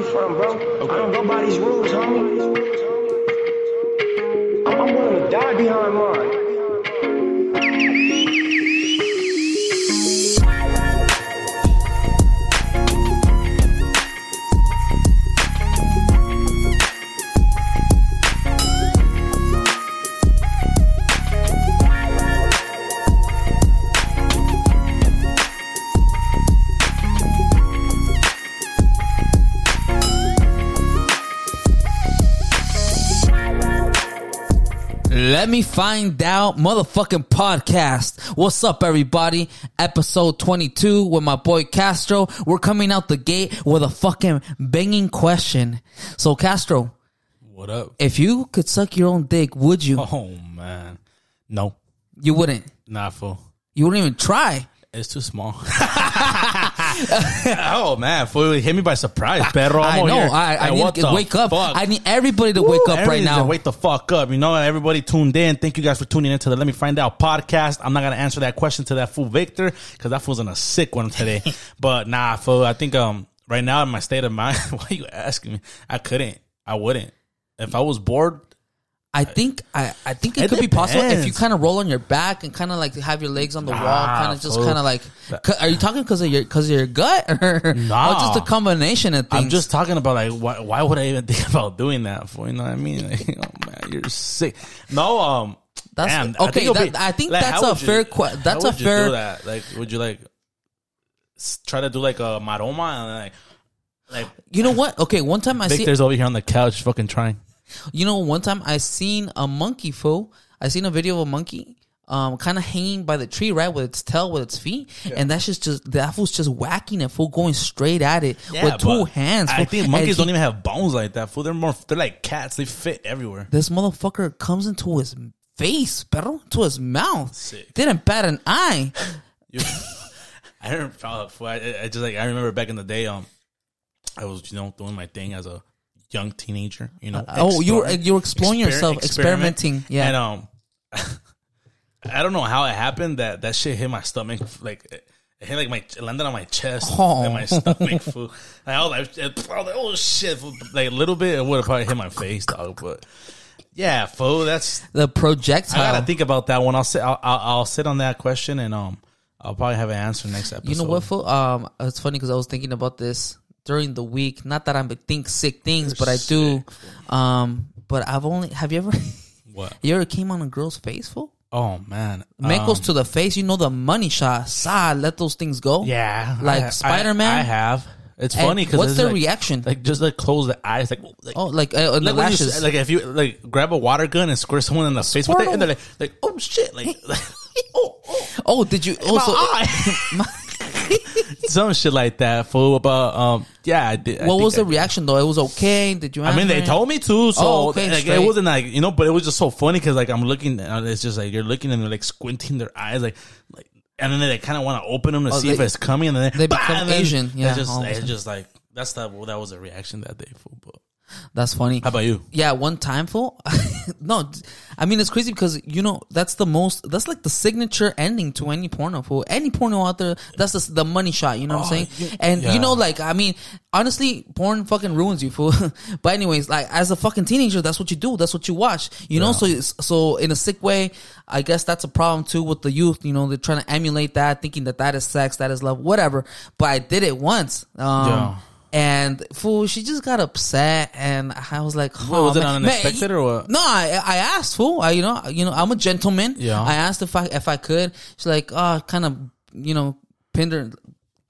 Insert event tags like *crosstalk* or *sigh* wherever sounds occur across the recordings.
you from, bro. I don't go by these rules, homie. I'm, I'm willing to die behind mine. Let me find out, motherfucking podcast. What's up, everybody? Episode 22 with my boy Castro. We're coming out the gate with a fucking banging question. So, Castro, What up? if you could suck your own dick, would you? Oh man, no, You wouldn't. not full. You wouldn't even try. It's too small. *laughs* *laughs* oh man, fool! It hit me by surprise, perro. I'm I know. here. I, I Like, need to wake up. fuck? I need everybody to wake up right Everybody needs to now. Wake the fuck up. You know, everybody tuned in. Thank you guys for tuning into the Let Me Find Out podcast. I'm not gonna answer that question to that fool Victor because that fool's in a sick one today. *laughs* but nah, fool. I think um right now in my state of mind, *laughs* why are you asking me? I couldn't. I wouldn't. If I was bored, I think I, I think it, It could be possible if you kind of roll on your back and kind of like have your legs on the wall, kind of just kind of like. Are you talking because of your because of your gut or, Nah. or just a combination of things? I'm just talking about like why, why would I even *laughs* think about doing that for you know what I mean? *laughs* Like, oh man, you're sick. No, um, That's- damn, okay, it'll that- I think that's a fair question. that's a would you fair- do that. Like, would you like try to do like a maroma and like like you know what? Okay, one time I see. Victor's over here on the couch fucking trying. You know, one time I seen a monkey fool. I seen a video of a monkey. Um, kind of hanging by the tree, right, with its tail, with its feet, and that's just just that fool's just whacking it, fool, going straight at it with two hands. I fool. think monkeys he- don't even have bones like that. Fool, they're more they're like cats. They fit everywhere. this motherfucker comes into his face, pero to his mouth. Sick. Didn't bat an eye. *laughs* I remember, fool, *laughs* I, I just like I remember back in the day. Um, I was you know doing my thing as a young teenager. You know, oh, you were you were exploring exper- yourself, experiment. experimenting. Yeah. And um, *laughs* I don't know how it happened that that shit hit my stomach. Like it hit like my it landed on my chest Oh. and my stomach. food. And I was like, I was like, oh shit! Like a little bit, it would have probably hit my face, dog. But yeah, fool. That's the projectile. I gotta think about that one. I'll sit. I'll, I'll, I'll sit on that question and um, I'll probably have an answer next episode. You know what, fool? Um, it's funny because I was thinking about this during the week. Not that I think sick things, but I do. Um, but I've only have you ever *laughs* What? you ever came on a girl's face, fool? Oh man, Mekos Um, to the face, you know the money shot. Sa, let those things go. yeah, Like I- I- Spider-Man? I, have. It's And funny because what's their like, reaction? Like just like close the eyes, like, like oh, like uh, the like, when you, lashes. like if you like grab a water gun and squirt someone in the face with it, and they're like, like oh shit, like, *laughs* like oh, oh, oh, did you also? my eye. *laughs* some shit like that. Fool about um, yeah, I did. I what was the reaction though? It was okay. Did you? I mean, they told me to, so Oh, okay, like, it wasn't like you know, but it was just so funny because like I'm looking, and it's just like you're looking and they're like squinting their eyes, like like, and then they kind of want to open them to see Oh, they- if it's coming, and then they bah, become and then Asian, yeah, just all of a it's just like that's the that was a reaction that day. Fool. But That's funny. how about you? Yeah, one time, fool. *laughs* no, I mean it's crazy because you know that's the most. That's like the signature ending to any porno, fool. Any porno out there, that's the, the money shot. You know what I'm Oh, saying? And Yeah. you know, like I mean, honestly, porn fucking ruins you, fool. *laughs* but anyways, like as a fucking teenager, that's what you do. That's what you watch. You know, so so in a sick way, I guess that's a problem too with the youth. You know, they're trying to emulate that, thinking that that is sex, that is love, whatever. But I did it once. Um, Yeah. And fool, she just got upset, and I was like, What, was "Oh, it man." unexpected Man, or what? No, I, I asked fool. I, you know, you know, I'm a gentleman. Yeah. I asked if I if I could. She's like, oh, kind of, you know, pinned her,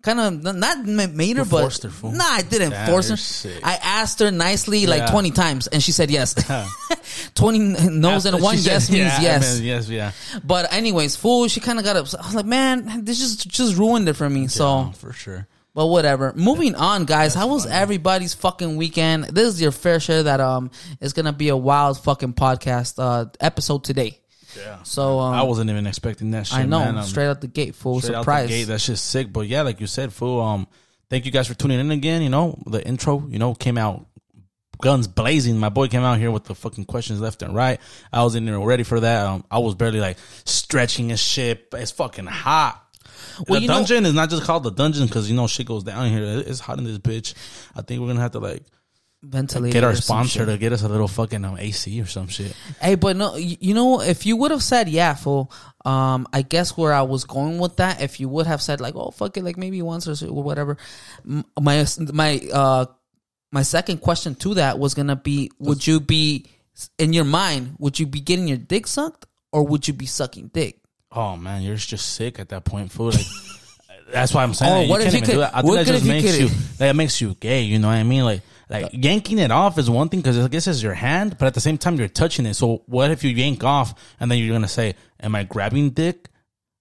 kind of not ma- made her, You but forced her, fool. nah, I didn't Damn, force her. sick. I asked her nicely like Yeah. 20 times, and she said yes. *laughs* 20 no's and one she said- yes means yeah, I yes. mean, yes, yeah, But anyways, fool, she kind of got upset. I was like, man, this just just ruined it for me. So. Oh, for sure. But whatever. Moving on, guys. How was everybody's fucking weekend? This is your fair share that um is gonna be a wild fucking podcast uh episode today. Yeah. So um, I wasn't even expecting that shit. I know man. Um, straight out the gate, full surprise. out the gate. That's just sick. But yeah, like you said, fool. Um, thank you guys for tuning in again. You know, the intro, you know, came out guns blazing. My boy came out here with the fucking questions left and right. I was in there ready for that. Um, I was barely like stretching his shit. It's fucking hot. Well, the you know, dungeon is not just called the dungeon because you know shit goes down here. It's hot in this bitch. I think we're gonna have to like ventilate. get our sponsor to get us a little fucking um, AC or some shit. Hey, but no, you know, if you would have said yeah, fool, um, I guess where I was going with that, if you would have said like, oh fuck it, like maybe once or so, or whatever, my my uh my second question to that was gonna be, would you be in your mind, would you be getting your dick sucked or would you be sucking dick? Oh man, you're just sick at that point, fool. Like *laughs* that's why I'm saying. Oh, what if even could- do that. I think that just makes you *laughs* that makes you gay. You know what I mean? Like like uh, yanking it off is one thing because I guess it's your hand, but at the same time you're touching it. So what if you yank off and then you're gonna say, "Am I grabbing dick?"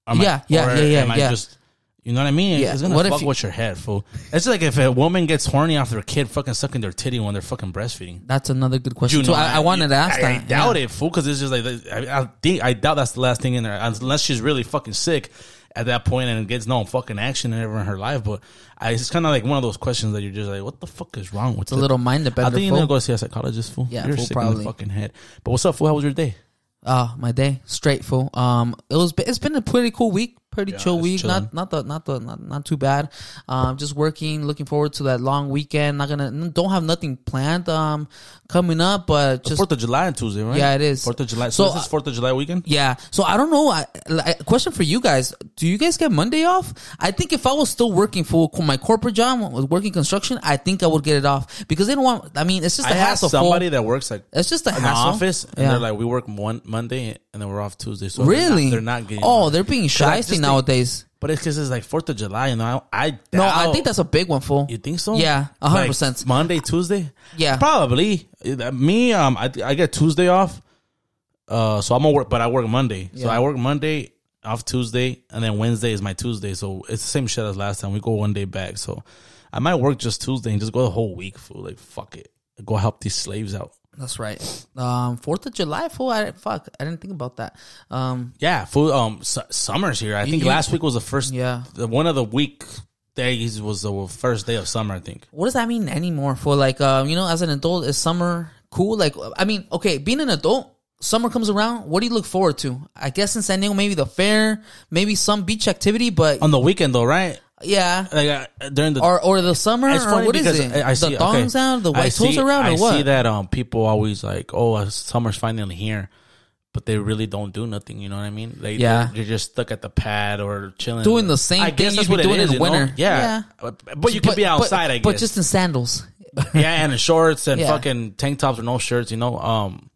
Am I- Yeah, yeah, or yeah, yeah, Am I just you know what I mean? Yeah. It's gonna What if fuck you- with your head, fool. It's like if a woman gets horny off their kid fucking sucking their titty when they're fucking breastfeeding. That's another good question You know, I, I wanted to ask I, that. I doubt yeah. it, fool, because it's just like I, I think I doubt that's the last thing in there, unless she's really fucking sick at that point and gets no fucking action ever in her life. But I, it's kind of like one of those questions that you're just like, what the fuck is wrong with It's a little mind I think you need to go see a psychologist, fool. Yeah, you're fool, sick in the fucking head. But what's up, fool? How was your day? Oh, my day straight full. Um, it was. It's been a pretty cool week. Pretty chill week. chilling. Not not the not the not, not too bad. Um, just working. Looking forward to that long weekend. Not gonna. Don't have nothing planned. Um, coming up, but just Fourth of July on Tuesday, right? Yeah, it is. Fourth of July. So, So, this is Fourth of July weekend. yeah. So I don't know. I, like, question for you guys: Do you guys get Monday off? I think if I was still working for my corporate job, was working construction, I think I would get it off because they don't want. I mean, it's just a I hassle. somebody that works like It's just a hassle. office, and Yeah. they're like, we work one Monday and then we're off Tuesday. So they're not- really? they're not, getting. Oh, they're being shy nowadays. But it's because it's like Fourth of July, you know. I, I No, I think that's a big one, fool. You think so? Yeah, a hundred percent. Monday, Tuesday. Yeah. probably. Me, um, I I get Tuesday off. Uh, so I'm gonna work, but I work Monday. So I work Monday off Tuesday, and then Wednesday is my Tuesday. So it's the same shit as last time. We go one day back. So I might work just Tuesday and just go the whole week. Fool, like fuck it, go help these slaves out. That's right. Um, Fourth of July, fool. I fuck. I didn't think about that. Um, Yeah, fool. Um, su- summer's here. I think you- last week was the first. Yeah. the, one of the week days was the first day of summer. I think. what does that mean anymore? For like, um, you know, as an adult, is summer cool? Like, I mean, okay, being an adult, summer comes around. What do you look forward to? I guess in San Diego, maybe the fair, maybe some beach activity, but On the weekend though, right? Yeah. Like uh, during the Or or the summer, It's or funny what is because it? I, I see the thongs okay. out, the white toes around, or I what? see that um people always like, oh, summer's finally here, but they really don't do nothing. You know what I mean? Like, Yeah. they're, you're just stuck at the pad or chilling, Doing the same I thing guess you that's be what doing is, in you know? winter. Yeah, Yeah. But, but you could be outside, I guess. but just in sandals. *laughs* yeah, and in shorts and Yeah. fucking tank tops or no shirts. You know, um,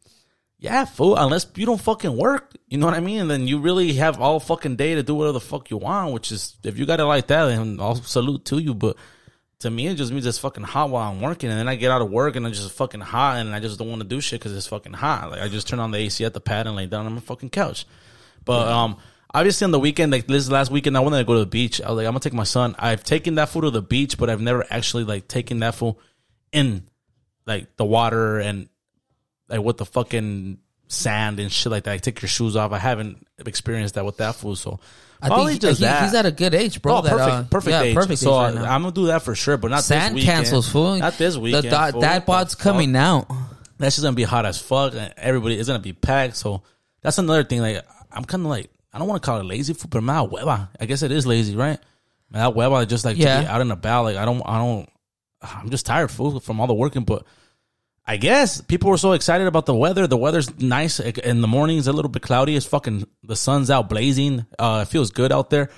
yeah, fool. Unless you don't fucking work, you know what I mean. And then you really have all fucking day to do whatever the fuck you want. Which is, if you got it like that, then I'll salute to you. But to me, it just means it's fucking hot while I'm working, and then I get out of work and it's just fucking hot, and I just don't want to do shit because it's fucking hot. Like I just turn on the AC at the pad and lay down on my fucking couch. But um, obviously on the weekend, like this last weekend, I wanted to go to the beach. I was like, I'm gonna take my son. I've taken that fool to the beach, but I've never actually like taken that fool in like the water and like with the fucking sand and shit like that. Like, take your shoes off. I haven't experienced that with that fool, so I probably think he- he- he's at a good age, bro. Oh, that, perfect, uh, perfect yeah, age. perfect so age right. I'm gonna do that for sure, but not Sand this weekend. cancels, fool. Not this weekend. The da- dad What the bod's coming out. That's just gonna be hot as fuck. and Everybody is gonna be packed. So that's another thing. Like I'm kind of like I don't want to call it lazy food, but man, hueva. I guess it is lazy, right? Man, that hueva just like Yeah. out and about. Like I don't, I don't. I'm just tired, fool, from all the working. But I guess people were so excited about the weather. The weather's nice in the mornings. A little bit cloudy. It's fucking the sun's out blazing. Uh, it feels good out there.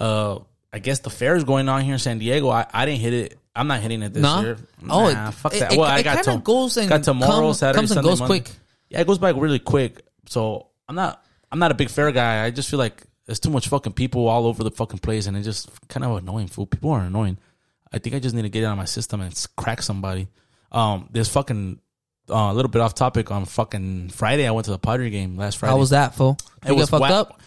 Uh, I guess the fair is going on here in San Diego. I, I didn't hit it. I'm not hitting it this No? year. Oh, Nah, it- fuck that. it- well, I got to- goes and got tomorrow, come- Saturday, comes and Sunday, goes Monday. quick. Yeah, it goes by really quick. So I'm not I'm not a big fair guy. I just feel like there's too much fucking people all over the fucking place, and it's just kind of annoying. Fool, people are annoying. I think I just need to get it out of my system and crack somebody. Um, this fucking uh, a little bit off topic. On fucking Friday, I went to the Padre game last Friday. How was that, fool? It You was get fucked whack. up?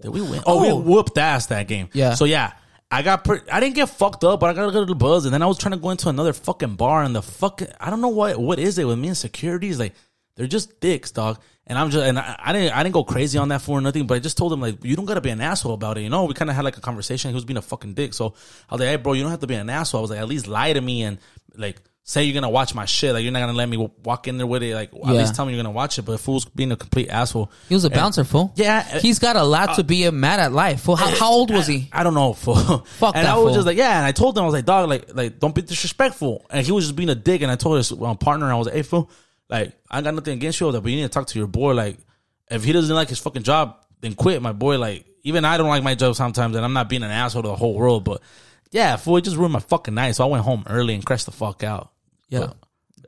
Did we win? Oh, Oh. we whooped ass that game. Yeah. So yeah, I got. Pre- I didn't get fucked up, but I got a little buzz, and then I was trying to go into another fucking bar, and the fucking I don't know what what is it with me and securities like they're just dicks, dog. And I'm just and I, I didn't I didn't go crazy on that for nothing, but I just told him like you don't gotta be an asshole about it, you know. We kind of had like a conversation. He was being a fucking dick, so I was like, hey, bro, you don't have to be an asshole. I was like, at least lie to me and like say you're gonna watch my shit. Like you're not gonna let me walk in there with it. Like at least tell me you're gonna watch it. But fool's being a complete asshole. He was a bouncer, fool. Yeah. He's got a lot to be mad at life. Fool. How, how old was he? I don't know, fool. Fuck and that I was fool. just like, yeah. And I told him, I was like, dog, like, like, don't be disrespectful. And he was just being a dick. And I told his um, partner, I was like, hey, fool, like, I got nothing against you, but you need to talk to your boy. Like, if he doesn't like his fucking job, then quit, my boy. Like, even I don't like my job sometimes, and I'm not being an asshole to the whole world. But yeah, fool, it just ruined my fucking night. So I went home early and crashed the fuck out. Yeah. But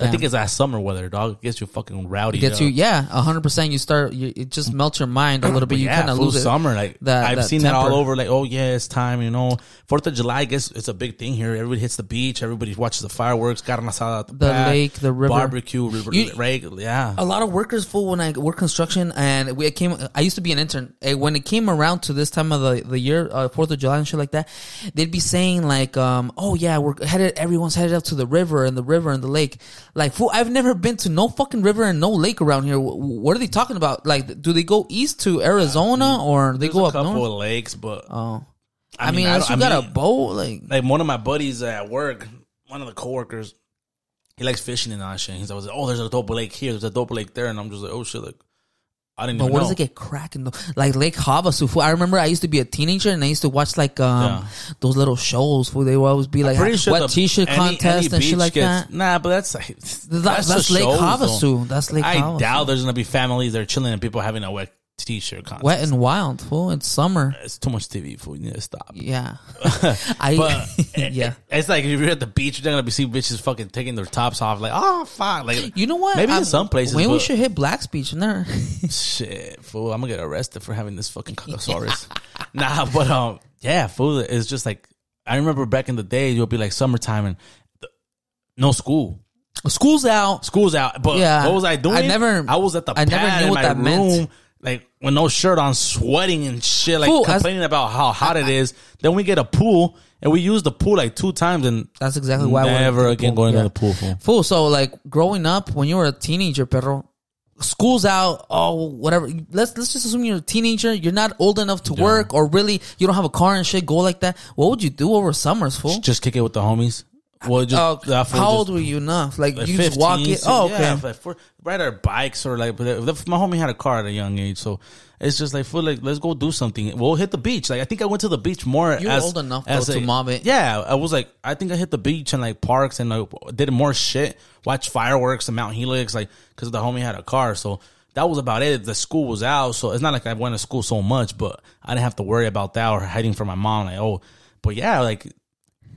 I think it's that summer weather, dog. It gets you fucking rowdy. It Gets yo. you, yeah, hundred percent. You start, you, it just melts your mind a little bit. You yeah, kind of lose it. summer. Like that- I've that seen that all over. Like, oh yeah, it's time. You know, Fourth of July. I guess it's a big thing here. Everybody hits the beach. Everybody watches the fireworks. Carne asada at the, The pack, lake, the river. barbecue, river, You- reg- yeah. a lot of workers full when I work construction and we came I used to be an intern Eh, when it came around to this time of the, the year uh, 4th of July and shit like that they'd be saying like um oh yeah we're headed everyone's headed up to the river and the river and the lake like fool I've never been to no fucking river and no lake around here. What are they talking about? Like do they go east to Arizona or they go a up couple north? of lakes, but oh. I, mean, I unless you I got mean- a boat like like one of my buddies at work, one of the coworkers, he likes fishing and all that shit. He's always like, oh, there's a dope lake here, there's a dope lake there, and I'm just like, oh shit, like I didn't But where know. does it get cracking though? Like Lake Havasu. fool. I remember I used to be a teenager and I used to watch like um Yeah. those little shows where they would always be like sure wet t-shirt any- contest any and shit like gets- that. Nah, but that's like That- that's the Lake shows, Havasu. though. That's Lake Havasu. I Havasu. doubt there's gonna be families that are chilling and people having a wet t-shirt contest. Wet and wild, fool. It's summer. it's too much TV. Fool, you need to stop. Yeah. *laughs* I But *laughs* yeah. It's like if you're at the beach, you're gonna be seeing bitches fucking taking their tops off. Like, oh fuck, like You know what? Maybe in I'm- some places, Maybe we should hit Black's Beach in there. *laughs* shit, fool. I'm gonna get arrested for having this fucking Cocosaurus. nah, but um, yeah, fool. It's just like I remember back in the day, you'll be like summertime and the, no school. School's out. School's out, but Yeah. what was I doing? I never- I was at the I never knew in what my that meant. Like with no shirt on, sweating and shit, like Fool, as- complaining about how hot it is. Then we get a pool, and we use the pool like two times, and That's exactly why I went never to the again pool. going Yeah. to the pool. Fool. Fool. So like growing up, when you were a teenager, perro, school's out. Oh, whatever. Let's let's just assume you're a teenager. You're not old enough to work, or really you don't have a car and shit. Go like that. What would you do over summers, fool? Just kick it with the homies. Well, just oh, fool how just- old were you enough? Like, like you just walk 15, it. Oh, okay. Yeah, like for, ride our bikes or like, but if my homie had a car at a young age, so it's just like, fool, like, let's go do something. We'll hit the beach. Like, I think I went to the beach more. You were as, old enough, as though, to a- mob it. Yeah, I was like, I think I hit the beach and like parks and like did more shit. Watch fireworks and Mount Helix, like, because the homie had a car. So that was about it. The school was out, so it's not like I went to school so much, but I didn't have to worry about that or hiding from my mom. Like, oh, but yeah, like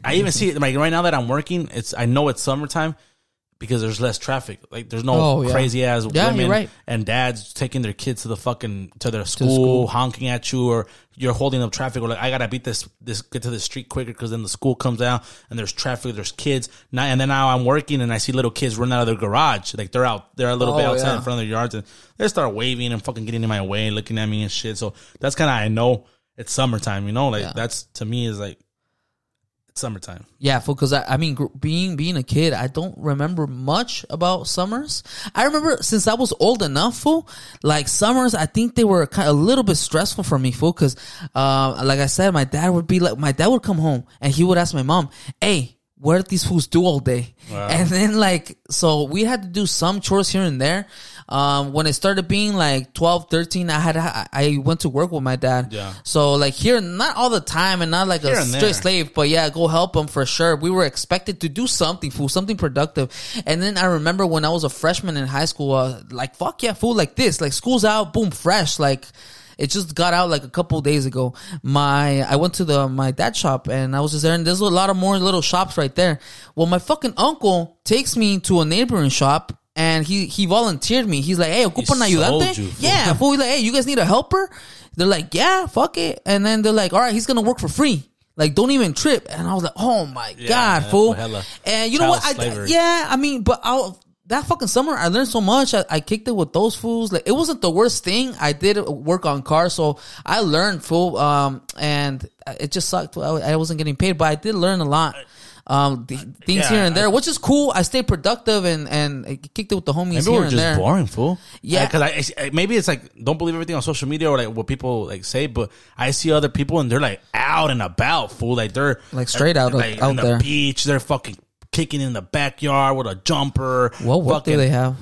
I even see it like right now that I'm working. It's I know it's summertime because there's less traffic. Like there's no Oh, yeah. crazy ass Yeah, women you're right. and dads taking their kids to the fucking to their school, school. honking at you, or you're holding up traffic, or like I gotta beat this this get to the street quicker because then the school comes out and there's traffic, there's kids. Now and then now I'm working and I see little kids run out of their garage, like they're out, they're a little oh, bit Oh, outside yeah. in front of their yards, and they start waving and fucking getting in my way, looking at me and shit. So that's kind of I know it's summertime, you know, like that's to me is like summertime. Yeah, because I, I mean, gr- being being a kid, I don't remember much about summers. I remember since I was old enough, fool. Like summers, I think they were kind of a little bit stressful for me, fool. Because, uh, like I said, my dad would be like, my dad would come home and he would ask my mom, "Hey, what did these fools do all day?" And then like, so we had to do some chores here and there. Um, when it started being like 12, 13, I had I went to work with my dad. Yeah. So like here, not all the time, and not like Here a straight there. slave, but yeah, go help them for sure. We were expected to do something, fool, something productive. And then I remember when I was a freshman in high school, uh, like fuck yeah, fool, like this, like school's out, boom, fresh, like. It just got out like a couple days ago. My I went to the my dad's shop and I was just there and there's a lot of more little shops right there. Well, my fucking uncle takes me to a neighboring shop and he he volunteered me. He's like, "Hey, ocupan He ayudante?" you, yeah, fool. He's like, "Hey, you guys need a helper?" They're like, "Yeah, fuck it." And then they're like, "All right, he's gonna work for free." Like, don't even trip. And I was like, "Oh my god, yeah, fool!" And you know what? I, yeah, I mean, but I that fucking summer I learned so much. I, I kicked it with those fools. Like, it wasn't the worst thing. I did work on cars, so I learned fool. Um, and it just sucked. I, I wasn't getting paid, but I did learn a lot. Um, th- things Yeah, here and there, I- which is cool. I stayed productive and and I kicked it with the homies Maybe here we're and just there. boring, fool. Yeah. because I, I maybe it's like don't believe everything on social media or like what people like say, but I see other people and they're like out and about, fool. Like they're Like, straight out of- like, out on the beach. They're fucking kicking in the backyard with a jumper. What work do they have?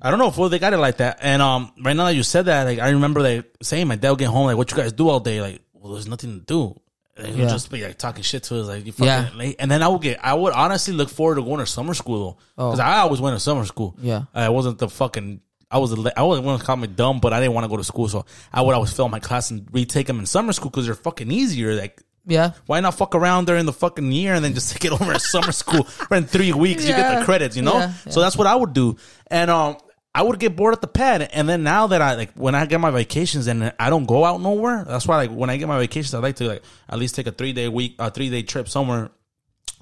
I don't know if well, they got it like that. And um, right now that you said that, like I remember they saying my dad would get home like, "What you guys do all day?" Like, well, there's nothing to do. And he would Yeah. just be like talking shit to us, like you fucking Yeah. late. And then I would get, I would honestly look forward to going to summer school though, because Oh. I always went to summer school. Yeah. I wasn't the fucking. I was. a- I wasn't want to call me dumb, but I didn't want to go to school, so I would always fill my class and retake them in summer school because they're fucking easier. Like Yeah. why not fuck around during the fucking year and then just *laughs* take it over at summer school for in three weeks? You get the credits, you know? Yeah, So that's what I would do. And, um, I would get bored at the pad. And then now that I, like, when I get my vacations and I don't go out nowhere, that's why, like, when I get my vacations, I like to, like, at least take a three day week, a three day trip somewhere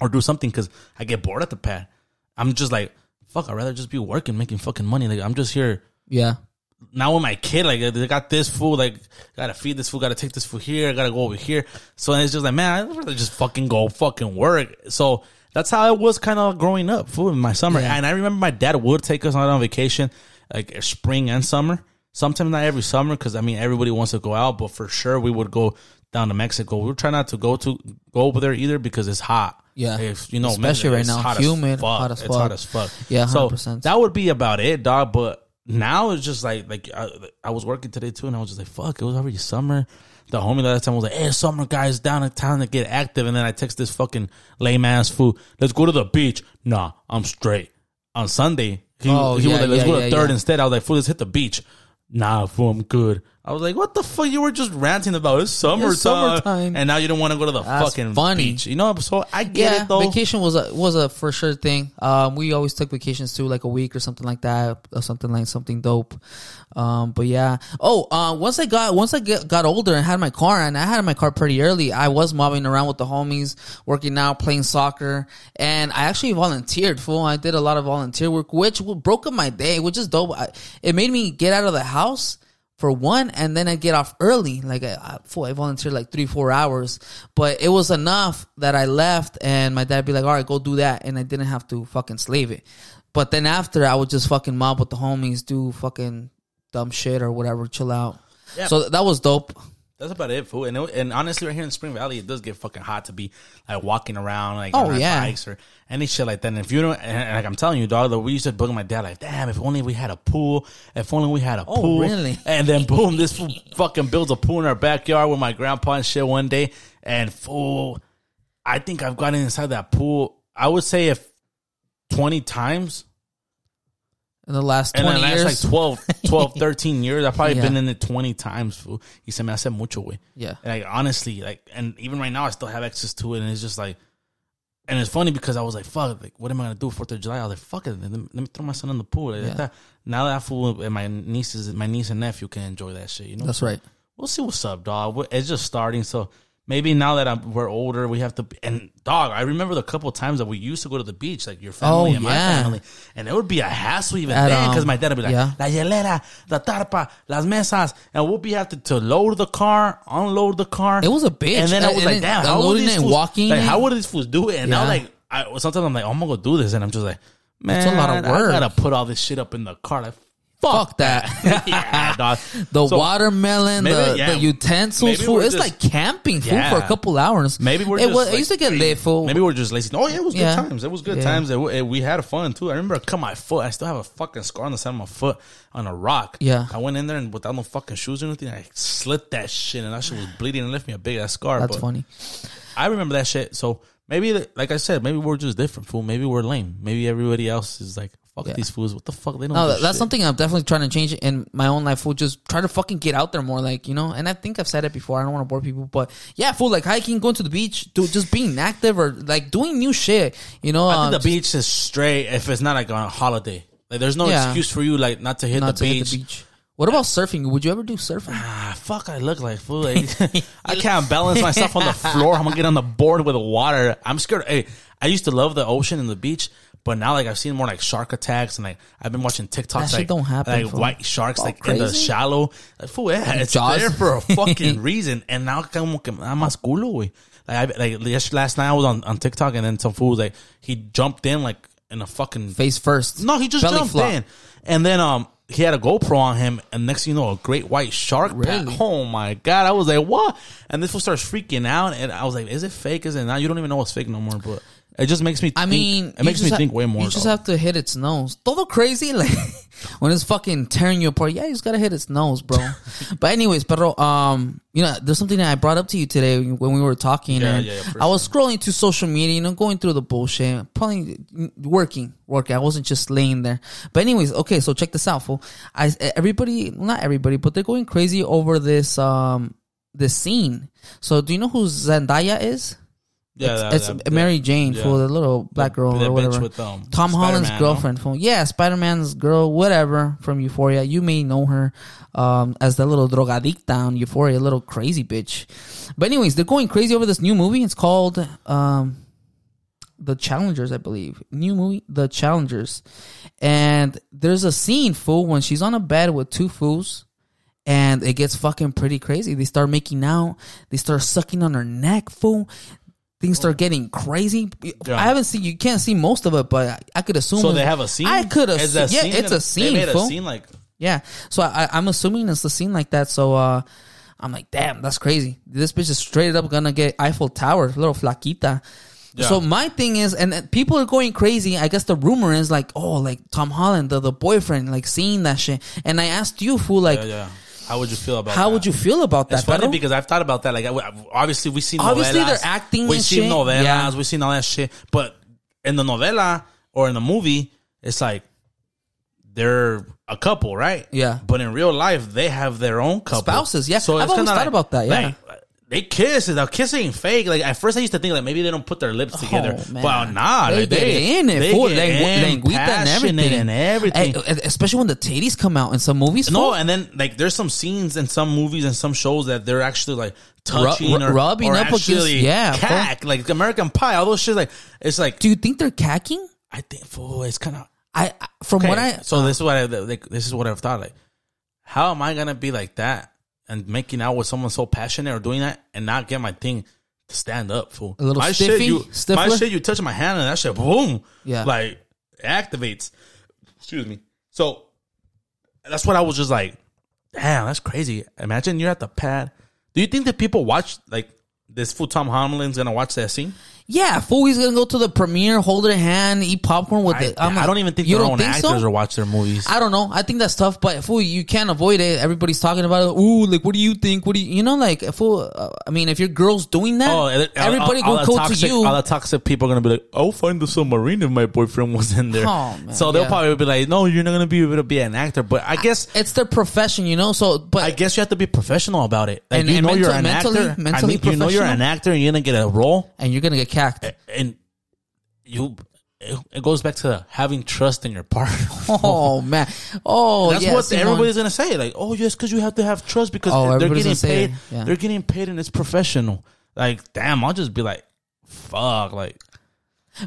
or do something because I get bored at the pad. I'm just like, fuck, I'd rather just be working, making fucking money. Like, I'm just here Yeah. now with my kid, like they got this food, like gotta feed this food, gotta take this food here, gotta go over here. So it's just like, man, I'd rather just fucking go fucking work. So that's how it was kind of growing up, food in my summer. Yeah. And I remember my dad would take us out on vacation, like spring and summer. Sometimes not every summer, because I mean everybody wants to go out, but for sure we would go down to Mexico. We would try not to go to go over there either because it's hot. Yeah. if you know, Especially right it's now, hot as humid, fuck. hot as It's hot as fuck. Yeah, so 100%. that would be about it, dog. But now it's just like like I, I was working today too, and I was just like, fuck, it was already summer. The homie other time was like, hey, summer guys down in town to get active, and then I text this fucking lame ass fool, let's go to the beach. Nah, I'm straight. On Sunday, he, Oh, he was like, let's yeah, go to yeah, third yeah. instead. I was like, fool, let's hit the beach. Nah, fool, I'm good. I was like, what the fuck? You were just ranting about it's summertime, summertime. and now you don't want to go to the That's fucking funny. beach. You know, so I get Yeah, it though. vacation was a was a for sure thing. Um, we always took vacations too, like a week or something like that, or something like something dope. Um, but yeah. Oh, uh, once I got once I get, got older and had my car, and I had my car pretty early. I was mobbing around with the homies, working out, playing soccer, and I actually volunteered. Fool, I did a lot of volunteer work, which broke up my day, which is dope. I, it made me get out of the house for one, and then I get off early. Like I, I, I volunteered like three, four hours, but it was enough that I left, and my dad be like, "All right, go do that," and I didn't have to fucking slave it. But then after, I would just fucking mob with the homies, do fucking dumb shit or whatever, chill out. Yeah. So that was dope. That's about it, fool. And, it, and honestly, right here in Spring Valley, it does get fucking hot to be like walking around, like Oh, on yeah. bikes or any shit like that. And if you don't, and, and like I'm telling you, dog, we used to bug my dad, like, damn, if only we had a pool, if only we had a Oh, pool. really? And then boom, this fool fucking builds a pool in our backyard with my grandpa and shit one day. And fool, I think I've gotten inside that pool. I would say if 20 times In the last and twenty then years, like 12, *laughs* 12, 13 years. I've probably Yeah. been in it 20 times, fool. He said, me hace mucho, way. yeah, And like honestly, like, and even right now, I still have access to it, and it's just like, and it's funny because I was like, "Fuck, like, what am I gonna do Fourth of July?" I was like, "Fuck it, let me, let me throw my son in the pool." Like, Yeah. that. Now that fool and my nieces, my niece and nephew can enjoy that shit. You know, that's right. we'll see what's up, dog. It's just starting, so maybe now that I'm, we're older, we have to. And dog, I remember the couple of times that we used to go to the beach, like your family Oh, and my family, and it would be a hassle even At, then because um, my dad would be like, yeah. "La hielera, the tarpa, las mesas," and we'll be having to load the car, unload the car. It was a bitch. And then I Uh, was and like, "Damn, how would these fools, walking Like, how would these fools do it?" And now, Yeah. like, I, sometimes I'm like, oh, "I'm gonna go do this," and I'm just like, "Man, it's a lot of work. I gotta put all this shit up in the car." Like, Fuck that. *laughs* yeah, *laughs* dog. The So, watermelon, maybe- the, yeah. the utensils, food. It's just- like camping, food Yeah. for a couple hours. Maybe we're it just was, like, I used to get fool. Maybe we're just lazy. Oh yeah, it was good times. It was good times. It, it- we had fun too. I remember I cut my foot. I still have a fucking scar on the side of my foot on a rock. Yeah. I went in there and without no fucking shoes or anything, I slit that shit and that shit was bleeding and left me a big ass scar. That's but funny. I remember that shit. So maybe, like I said, maybe we're just different, fool. Maybe we're lame. Maybe everybody else is like, fuck Yeah. these fools. What the fuck? They don't. No, do that's shit. something I'm definitely trying to change in my own life. Fool, just try to fucking get out there more, like you know. And I think I've said it before. I don't want to bore people, but yeah, fool, like hiking, going to the beach, dude, just being active or like doing new shit. You know, I um, think the beach is straight if it's not like on a holiday. Like, there's no Yeah. excuse for you like not to hit, not the, to beach. hit the beach. What about surfing? Would you ever do surfing? Ah, fuck, I look like fool. *laughs* Like, I can't balance myself on the *laughs* floor. I'm gonna get on the board with the water. I'm scared. Hey, I used to love the ocean and the beach, but now like I've seen more like shark attacks and like I've been watching TikToks like don't happen, like fool. white sharks like in the shallow. Like, fool, yeah, it's Jaws. there for a *laughs* fucking reason. And now como que I'm más culo, güey. Like, I, like last night I was on, on TikTok and then some fool was like he jumped in like in a fucking Face first. no, he just Belly jumped flop. in, and then um, he had a GoPro on him, and next thing you know, a great white shark. Really? Pack. Oh my god! I was like, what? And this fool starts freaking out, and I was like, is it fake? Is it not? You don't even know what's fake no more. But It just makes me. I think- mean, it makes me ha- think way more. You just though. have to hit its nose. Todo crazy, *laughs* like when it's fucking tearing you apart. Yeah, you just gotta hit its nose, bro. *laughs* but anyways, pero um, you know, there's something that I brought up to you today when we were talking, Yeah, and yeah, yeah, I was scrolling through social media, you know, going through the bullshit, probably working, working. I wasn't just laying there. But anyways, okay, so check this out, fool. I everybody, not everybody, but they're going crazy over this um this scene. So do you know who Zendaya is? Yeah, it's, that- it's that- Mary Jane yeah. for the little black girl that or whatever. with, um, Tom Holland's Spider-Man, no? girlfriend. From, yeah, Spider Man's girl, whatever from Euphoria. You may know her um, as the little drogadicta on Euphoria, little crazy bitch. But anyways, they're going crazy over this new movie. It's called um, The Challengers, I believe. New movie, The Challengers. And there's a scene, fool, when she's on a bed with two fools and it gets fucking pretty crazy. They start making out. They start sucking on her neck, fool. Things start getting crazy. Yeah. I haven't seen. You can't see most of it, but I, I could assume. So they have a scene. I could assume. Yeah, it's a scene. They made fool. a scene like Yeah. So I, I'm assuming it's a scene like that. So uh, I'm like, damn, that's crazy. This bitch is straight up gonna get Eiffel Tower, little flaquita. Yeah. So my thing is, and people are going crazy. I guess the rumor is like, oh, like Tom Holland, the, the boyfriend, like seeing that shit. And I asked you, fool, like, yeah, yeah. How would you feel about? That? How that? would you feel about that? It's funny because I've thought about that. Like, obviously, we see Obviously, novelas. they're acting We and see shit. novelas. Yeah. We see all that shit. But in the novela or in the movie, it's like they're a couple, right? Yeah. But in real life, they have their own couple Spouses, yeah. So I've always thought like- about that, yeah. like, they kiss. The kiss ain't fake. Like at first, I used to think like maybe they don't put their lips oh, together, Oh, but nah, they like, get they in it, they fool. get in, languita and everything, and everything. Hey, especially when the titties come out in some movies. No, fool. and then like there's some scenes in some movies and some shows that they're actually like touching ru- or rubbing or up against- yeah, cack like American Pie, all those shit. Like it's like do you think they're cacking? I think fool, it's kind of I from what I so this is what I like, this is what I've thought like. How am I gonna be like that and making out with someone so passionate or doing that and not get my thing to stand up? Fool, A little my stiffy? shit, you, my shit, you touch my hand and that shit, boom, Yeah. like activates. Excuse me. So that's what I was just like, damn, that's crazy. Imagine you're at the pad. Do you think that people watch like this fool Tom Holland's gonna watch that scene? Yeah, fool, he's gonna go to the premiere, hold their hand, eat popcorn with I, it. I'm I like, don't even think you their don't own think actors so? or watch their movies. I don't know. I think that's tough, but fool, you can't avoid it. Everybody's talking about it. Ooh, like, what do you think? What do you, you know, like, fool? Uh, I mean, if your girl's doing that, Oh, and- everybody all, all the go toxic, to you. All the toxic people are gonna be like, "I'll find the submarine if my boyfriend was in there." Oh, man, so they'll yeah. probably be like, "No, you're not gonna be able to be an actor." But I guess it's their profession, you know. So, but I guess you have to be professional about it. Like And- you and know you're an mentally- actor. I mentally mean, you know you're an actor and you're gonna get a role, and you're gonna get cacked. and you. It goes back to having trust in your partner. *laughs* Oh man. Oh, That's yeah, what everybody's gonna say. Like, oh, yes, because you have to have trust because Oh, they're getting paid. yeah. They're getting paid and it's professional. Like, damn, I'll just be like, fuck, like.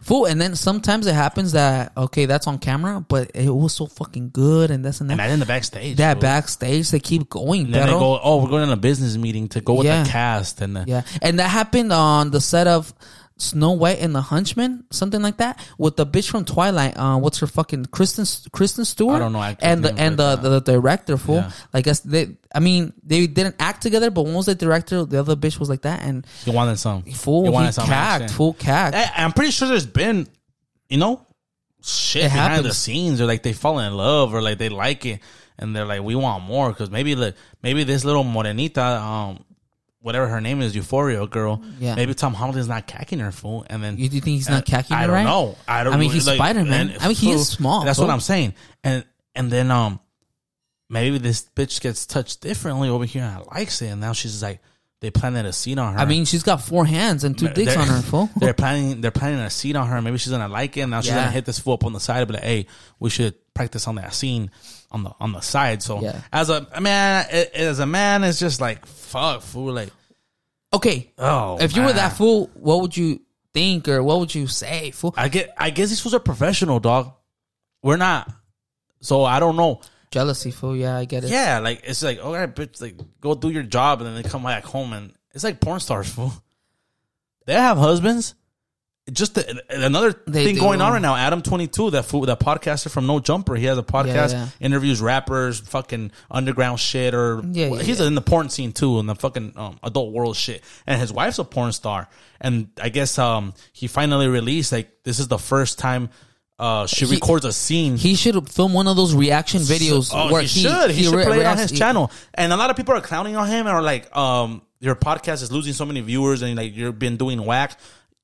Fool, and then sometimes it happens that okay, that's on camera, but it was so fucking good, and that's and that. Imagine the backstage. that bro. backstage, they keep going. And then they go, oh, we're going on a business meeting to go with Yeah. the cast, and the, Yeah, and that happened on the set of Snow White and the Huntsman, something like that, with the bitch from Twilight. Uh, what's her fucking Kristen Kristen Stewart? I don't know actors' And the and the, that. the director fool. Yeah. I guess they. I mean, they didn't act together, but one was the director, the other bitch was like that, and he wanted some. fool he wanted some cacked, full cacked. I, I'm pretty sure there's been, you know, shit It behind the scenes, or like they fall in love, or like they like it, and they're like, we want more, because maybe like maybe this little morenita, um, whatever her name is, Euphoria girl, Yeah. maybe Tom Holland's not cacking her fool, and then You, do think he's not cacking I her don't right? know. I don't. I mean, he's like, Spider-Man. I mean, he is small, That's fool. what I'm saying, and and then um, maybe this bitch gets touched differently over here and likes it, and now she's like, they planted a scene on her. I mean, she's got four hands and two dicks on her, fool. *laughs* They're planning. They're planning a scene on her. Maybe she's gonna like it. And now she's Yeah. gonna hit this fool up on the side be like, "Hey, we should practice on that scene on the on the side." So Yeah. as a man, as a man, it's just like fuck, fool. Like, Okay, oh, if you were man. that fool, what would you think or what would you say, fool? I get. I guess these fools are professional, dog. We're not. So I don't know. Jealousy, fool. Yeah, I get it. Yeah, like it's like, all right, bitch, like go do your job, and then they come back home, and it's like porn stars, fool. They have husbands. Just the, another They thing do. going on right now. Adam twenty two, that fool, that podcaster from No Jumper, he has a podcast, yeah. interviews rappers, fucking underground shit, or Yeah, well, he's yeah. in the porn scene too, in the fucking um, adult world shit. And his wife's a porn star, and I guess um he finally released like this is the first time. Uh, she He- records a scene He should film one of those reaction videos Oh, where he, he should. He, should re- play it on his channel. And a lot of people are clowning on him and are like, um, your podcast is losing so many viewers and like you've been doing whack.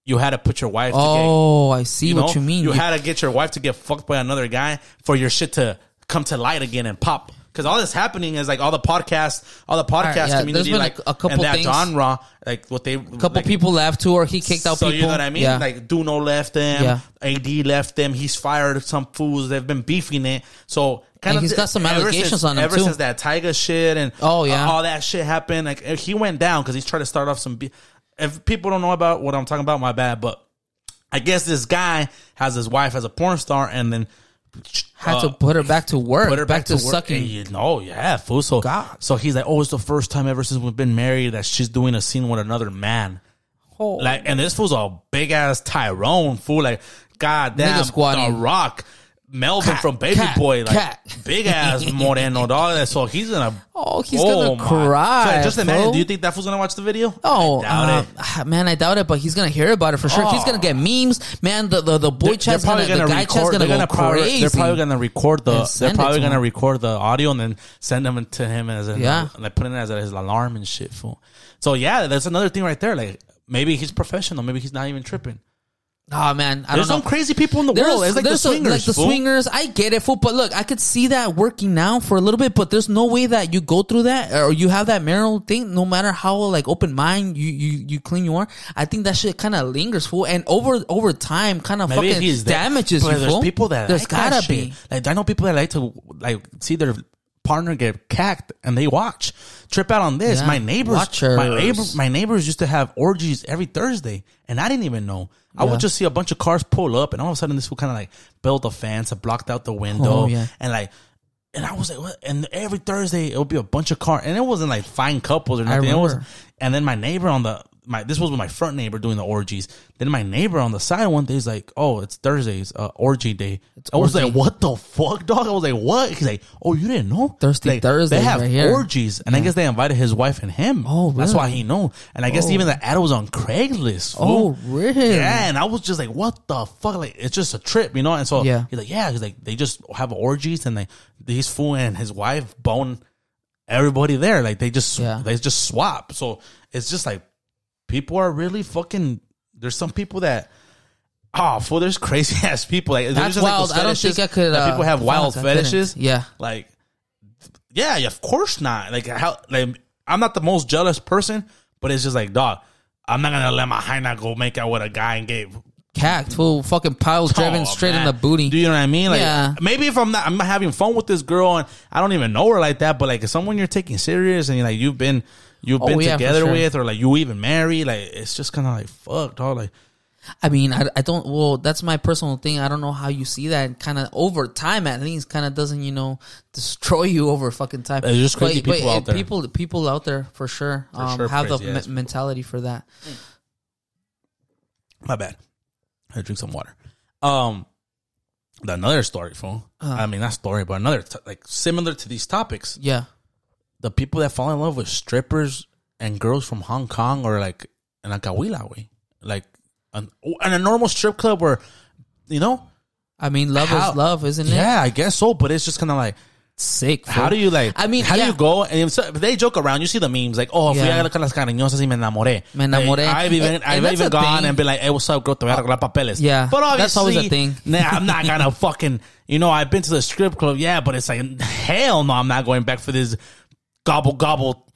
You had to put your wife to Oh, I see get, you what know, you mean. You You- had to get your wife to get fucked by another guy for your shit to come to light again and pop. Cause all that's happening is like all the podcasts, all the podcast yeah, community, been a- like a couple and that things. genre, like what they, a couple like, people left too, or he kicked out so people. you know what I mean? Yeah. Like Duno left them, Yeah. AD left them. He's fired some fools. They've been beefing it. So kind And of he's got some allegations since- on him, Ever too. since that Tiger shit and Oh, yeah. all that shit happened, like he went down because he's trying to start off some. Be- if people don't know about what I'm talking about, my bad. But I guess this guy has his wife as a porn star, and then had to uh, put her back to work, put her back, to, work. sucking. And you know, yeah, fool. So, God. so he's like, oh, it's the first time ever since we've been married that she's doing a scene with another man. Oh. Like, and this fool's a big ass Tyrone fool. Like, goddamn. The Rock, Melvin Cat, from Baby cat, Boy, like cat. big ass *laughs* Moreno dog. So he's gonna. Oh, he's gonna my- cry, So just imagine. fool. Do you think that fool's gonna watch the video? Oh, I doubt uh, it. ah, man, I doubt it, but he's gonna hear about it for sure. He's Oh. gonna get memes, man. The the, the boy They're- chat's gonna, the guy chat's gonna, they're go probably, crazy. They're probably gonna record the. They're probably to gonna him. record the audio and then send them to him as a, Yeah. like putting it as his alarm and shit. Fool. So yeah, that's another thing right there. Like maybe he's professional. Maybe he's not even tripping. Oh man, I There's some crazy people in the There's, world. It's like the there's a- swingers. like the fool. swingers. I get it, fool. But look, I could see that working now for a little bit. But there's no way that you go through that or you have that marital thing. No matter how like open mind you you you clean you are, I think that shit kind of lingers, fool. And over over time, kind of fucking damages but you. There's fool. people that there's like gotta shit. be. Like I know people that like to like see their partner get cacked and they watch trip out on this. Yeah, my neighbors, watchers. my neighbor, my neighbors used to have orgies every Thursday, and I didn't even know. I would just see a bunch of cars pull up, and all of a sudden this would kind of like build a fence, and blocked out the window, Oh, yeah. and like. And I was like, what? And every Thursday it would be a bunch of car, and it wasn't like fine couples or nothing. It was, remember. and then my neighbor on the my this was with my front neighbor doing the orgies. Then my neighbor on the side one day is like, "Oh, it's Thursdays, uh, orgy day." I was orgy. like, "What the fuck, dog?" I was like, "What?" He's like, "Oh, you didn't know? Thirsty like, Thursdays They have right here. orgies, and I guess they invited his wife and him. Oh, that's why he know. And I guess Oh. even the ad was on Craigslist. Oh, really? Yeah, and I was just like, "What the fuck?" Like, it's just a trip, you know. And so Yeah. he's like, "Yeah," he's like, they just have orgies, and they these fool and his wife bone everybody there. Like they just Yeah. they just swap. So it's just like people are really fucking. There's some people that. Oh, fool! There's crazy *laughs* ass people. Like there's That's just, wild. those I don't think I could. Uh, people have wild fetishes. Yeah. Like, yeah, of course not. Like how? Like I'm not the most jealous person, but it's just like, dog. I'm not gonna let my hyena go make out with a guy and get Cacked, fool. Fucking piles driven Oh, straight in the booty. Do you know what I mean? Like, Yeah. Maybe if I'm not, I'm not having fun with this girl and I don't even know her like that, but like if someone you're taking serious and like you've been you've Oh, been yeah, together sure. with or like you even married, like it's just kind of like fuck, dog. Like I mean, I, I don't. Well, that's my personal thing. I don't know how you see that. Kind of over time, at least, kind of doesn't you know destroy you over fucking time. There's just crazy people uh, out there. People, people out there for sure, um, sure have the me- mentality for that. my bad. I drink some water. Um, another story, fool. Uh. I mean, not story, but another t- like similar to these topics. Yeah, The people that fall in love with strippers and girls from Hong Kong or like in a Coahuila way, like an, in a normal strip club where you know. I mean, love How- is love, isn't it? Yeah, I guess so, but it's just kind of like, Sick. how do you like? I mean, how yeah. do you go? And if, so, they joke around, you see the memes like, "Oh, fui Yeah. a con las cariñosas y me enamoré." Me enamoré. Like, I've even, And- I've and even a gone thing. and been like, "Hey, what's up, girl? Te voy a arreglar papeles." Yeah, but obviously, that's always a thing. *laughs* Nah, I'm not gonna *laughs* fucking. You know, I've been to the strip club, yeah, but it's like, hell no, I'm not going back for this gobble gobble.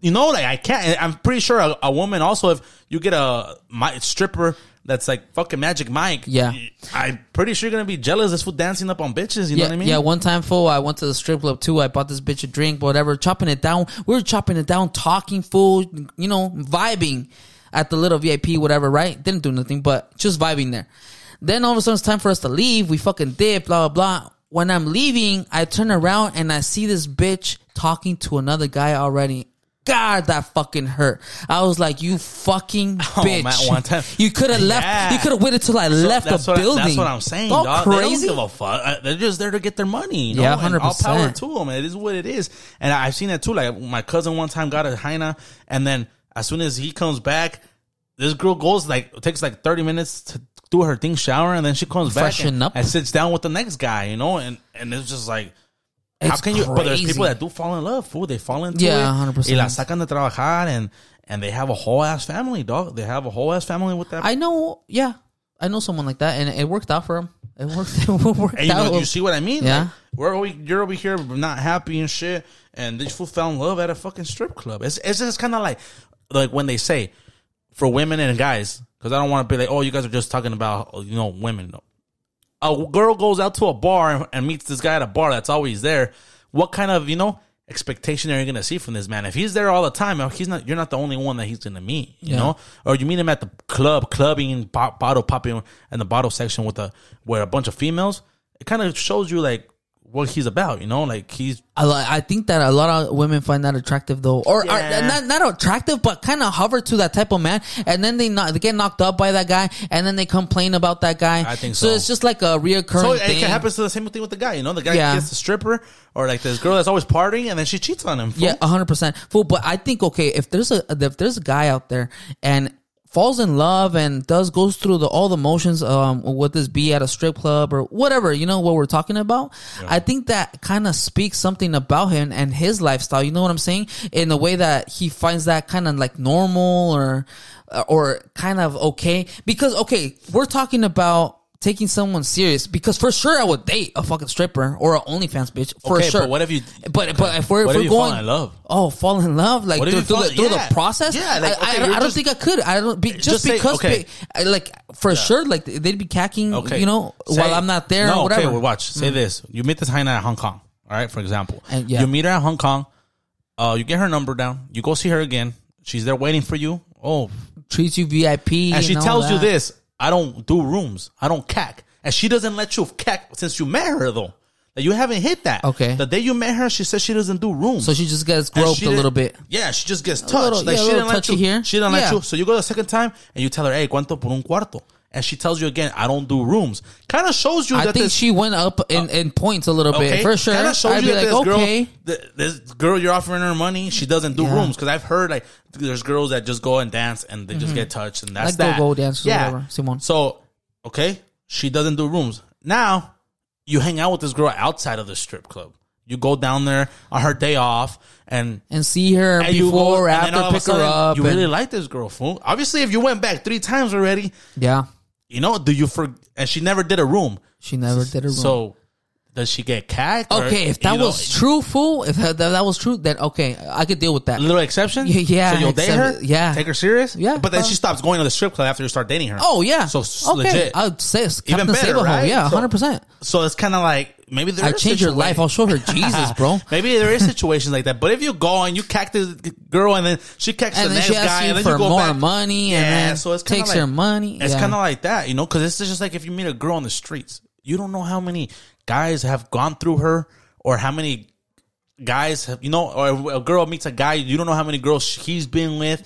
You know, like I can't. I'm pretty sure a, a woman also, if you get a my, stripper that's like fucking Magic Mike, Yeah. I'm pretty sure you're gonna be jealous. This fool dancing up on bitches. You know what I mean? yeah. One time, fool, I went to the strip club too. I bought this bitch a drink, whatever, chopping it down. We were chopping it down, talking, fool, you know, vibing at the little VIP, whatever, right? Didn't do nothing, but just vibing there. Then all of a sudden, it's time for us to leave. We fucking dip, blah, blah, blah. When I'm leaving, I turn around and I see this bitch talking to another guy already. God, that fucking hurt. I was like, you fucking *laughs* Oh, bitch. time- you could have left. Yeah. You could have waited till I So left the that's what I- building. that's what I'm saying, All dog. Crazy. They don't give a fuck. Uh, They're just there to get their money. You know? Yeah, And All 100%. power to them. It is what it is. And I've seen that too. Like my cousin one time got a hyena, and then as soon as he comes back, this girl goes like takes like 30 minutes to do her thing, shower, and then she comes back Freshen and, up. and sits down with the next guy. You know, and and it's just like. How It's can you? But there's crazy. people that do fall in love, fool. They fall into Yeah, it. 100%. Y la sacan de trabajar, and and they have a whole ass family, dog. They have a whole ass family with that I know. Yeah, I know someone like that, and it worked out for him. It worked. *laughs* It worked And you, out. know, you see what I mean? Yeah. Like, we're over, you're over here not happy and shit, and this fool fell in love at a fucking strip club. It's it's just kind of like like when they say for women and guys, because I don't want to be like, oh, you guys are just talking about you know women. A girl goes out to a bar and, and meets this guy at a bar that's always there. What kind of you know expectation are you gonna see from this man? If he's there all the time, he's not. You're not the only one that he's gonna meet. You Yeah. know, or you meet him at the club, clubbing, bo- bottle popping and the bottle section with a where a bunch of females. It kind of shows you like what he's about. You know, like he's I, li- I think that a lot of women find that attractive though, or, or Yeah. not not attractive, but kind of hover to that type of man, and then they not, they get knocked up by that guy, and then they complain about that guy. I think so. So it's just like a reoccurring so it thing. can happen to the same thing with the guy. You know, the guy Yeah. gets a stripper or like this girl that's always partying and then she cheats on him. fool. Yeah, hundred percent. Fool, but I think okay, if there's a if there's a guy out there and falls in love and does goes through the all the motions um with this be at a strip club or whatever, you know what we're talking about. I think that kind of speaks something about him and his lifestyle. You know what I'm saying? In a way that he finds that kind of like normal or or kind of okay because okay, we're talking about taking someone serious because for sure I would date a fucking stripper or an OnlyFans bitch for Okay, sure. but what if you- But but if we're if we're going in love? Oh, fall in love like through, through fall- the, through yeah. the process. Yeah, like, I, I, okay, I don't think I could. I don't be, just, Just say- because okay. be- like for sure like they'd be cacking Okay. you know Say- while I'm not there No, or whatever. Mm. Okay, well, watch. Say this. You meet this hyena at Hong Kong. All right, for example. And- yeah. You meet her at Hong Kong. Uh, you get her number down. You go see her again. She's there waiting for you. Oh, Treats you VIP and she all tells you this: I don't do rooms. I don't cack. And she doesn't let you cack since you met her though. Like you haven't hit that. Okay. The day you met her, she says she doesn't do rooms. So she just gets And groped she a didn't- little bit. Yeah, she just gets touched. little- like yeah, a she little didn't let touchy you. here. She didn't let Yeah. you. So you go the second time and you tell her, "Hey, cuánto por un cuarto?" And she tells you again, "I don't do rooms." Kind of shows you I that think this, she went up in, in points a little bit for sure. Kind of shows I'd you that like, this okay, girl, th- this girl, you're offering her money. She doesn't do Yeah. rooms because I've heard like there's girls that just go and dance and they just get touched and that's Mm-hmm. Like that. go-go dancers whatever, Simone. So okay, she doesn't do rooms. Now you hang out with this girl outside of the strip club. You go down there on her day off and. and see her and before go- or and then all after, pick her up. You really like this girl, fool. Obviously, if you went back three times already, yeah, you know, do you for? And she never did a room. she never did a room. So does she get cacked? or, Okay, if that you know, was true, fool, if that, that was true, then okay, I could deal with that. little exception. Yeah, yeah, So you'll date except- her. yeah. Take her serious. Yeah, But then uh, she stops going to the strip club after you start dating her. Oh yeah, So okay, legit. I'd say it's Even better, right? Yeah, So- hundred percent. So it's kind of like maybe there I is change your situa- life. I'll show her Jesus, bro. *laughs* Maybe there is situations like that. But if you go and you cack this girl and then she cacks And the then next she asks guy you and then for you go more back. money and then kinda takes her money. It's Yeah. kind of like that, you know, because it's just like if you meet a girl on the streets, you don't know how many guys have gone through her or how many guys have, you know, or a girl meets a guy, you don't know how many girls he's been with.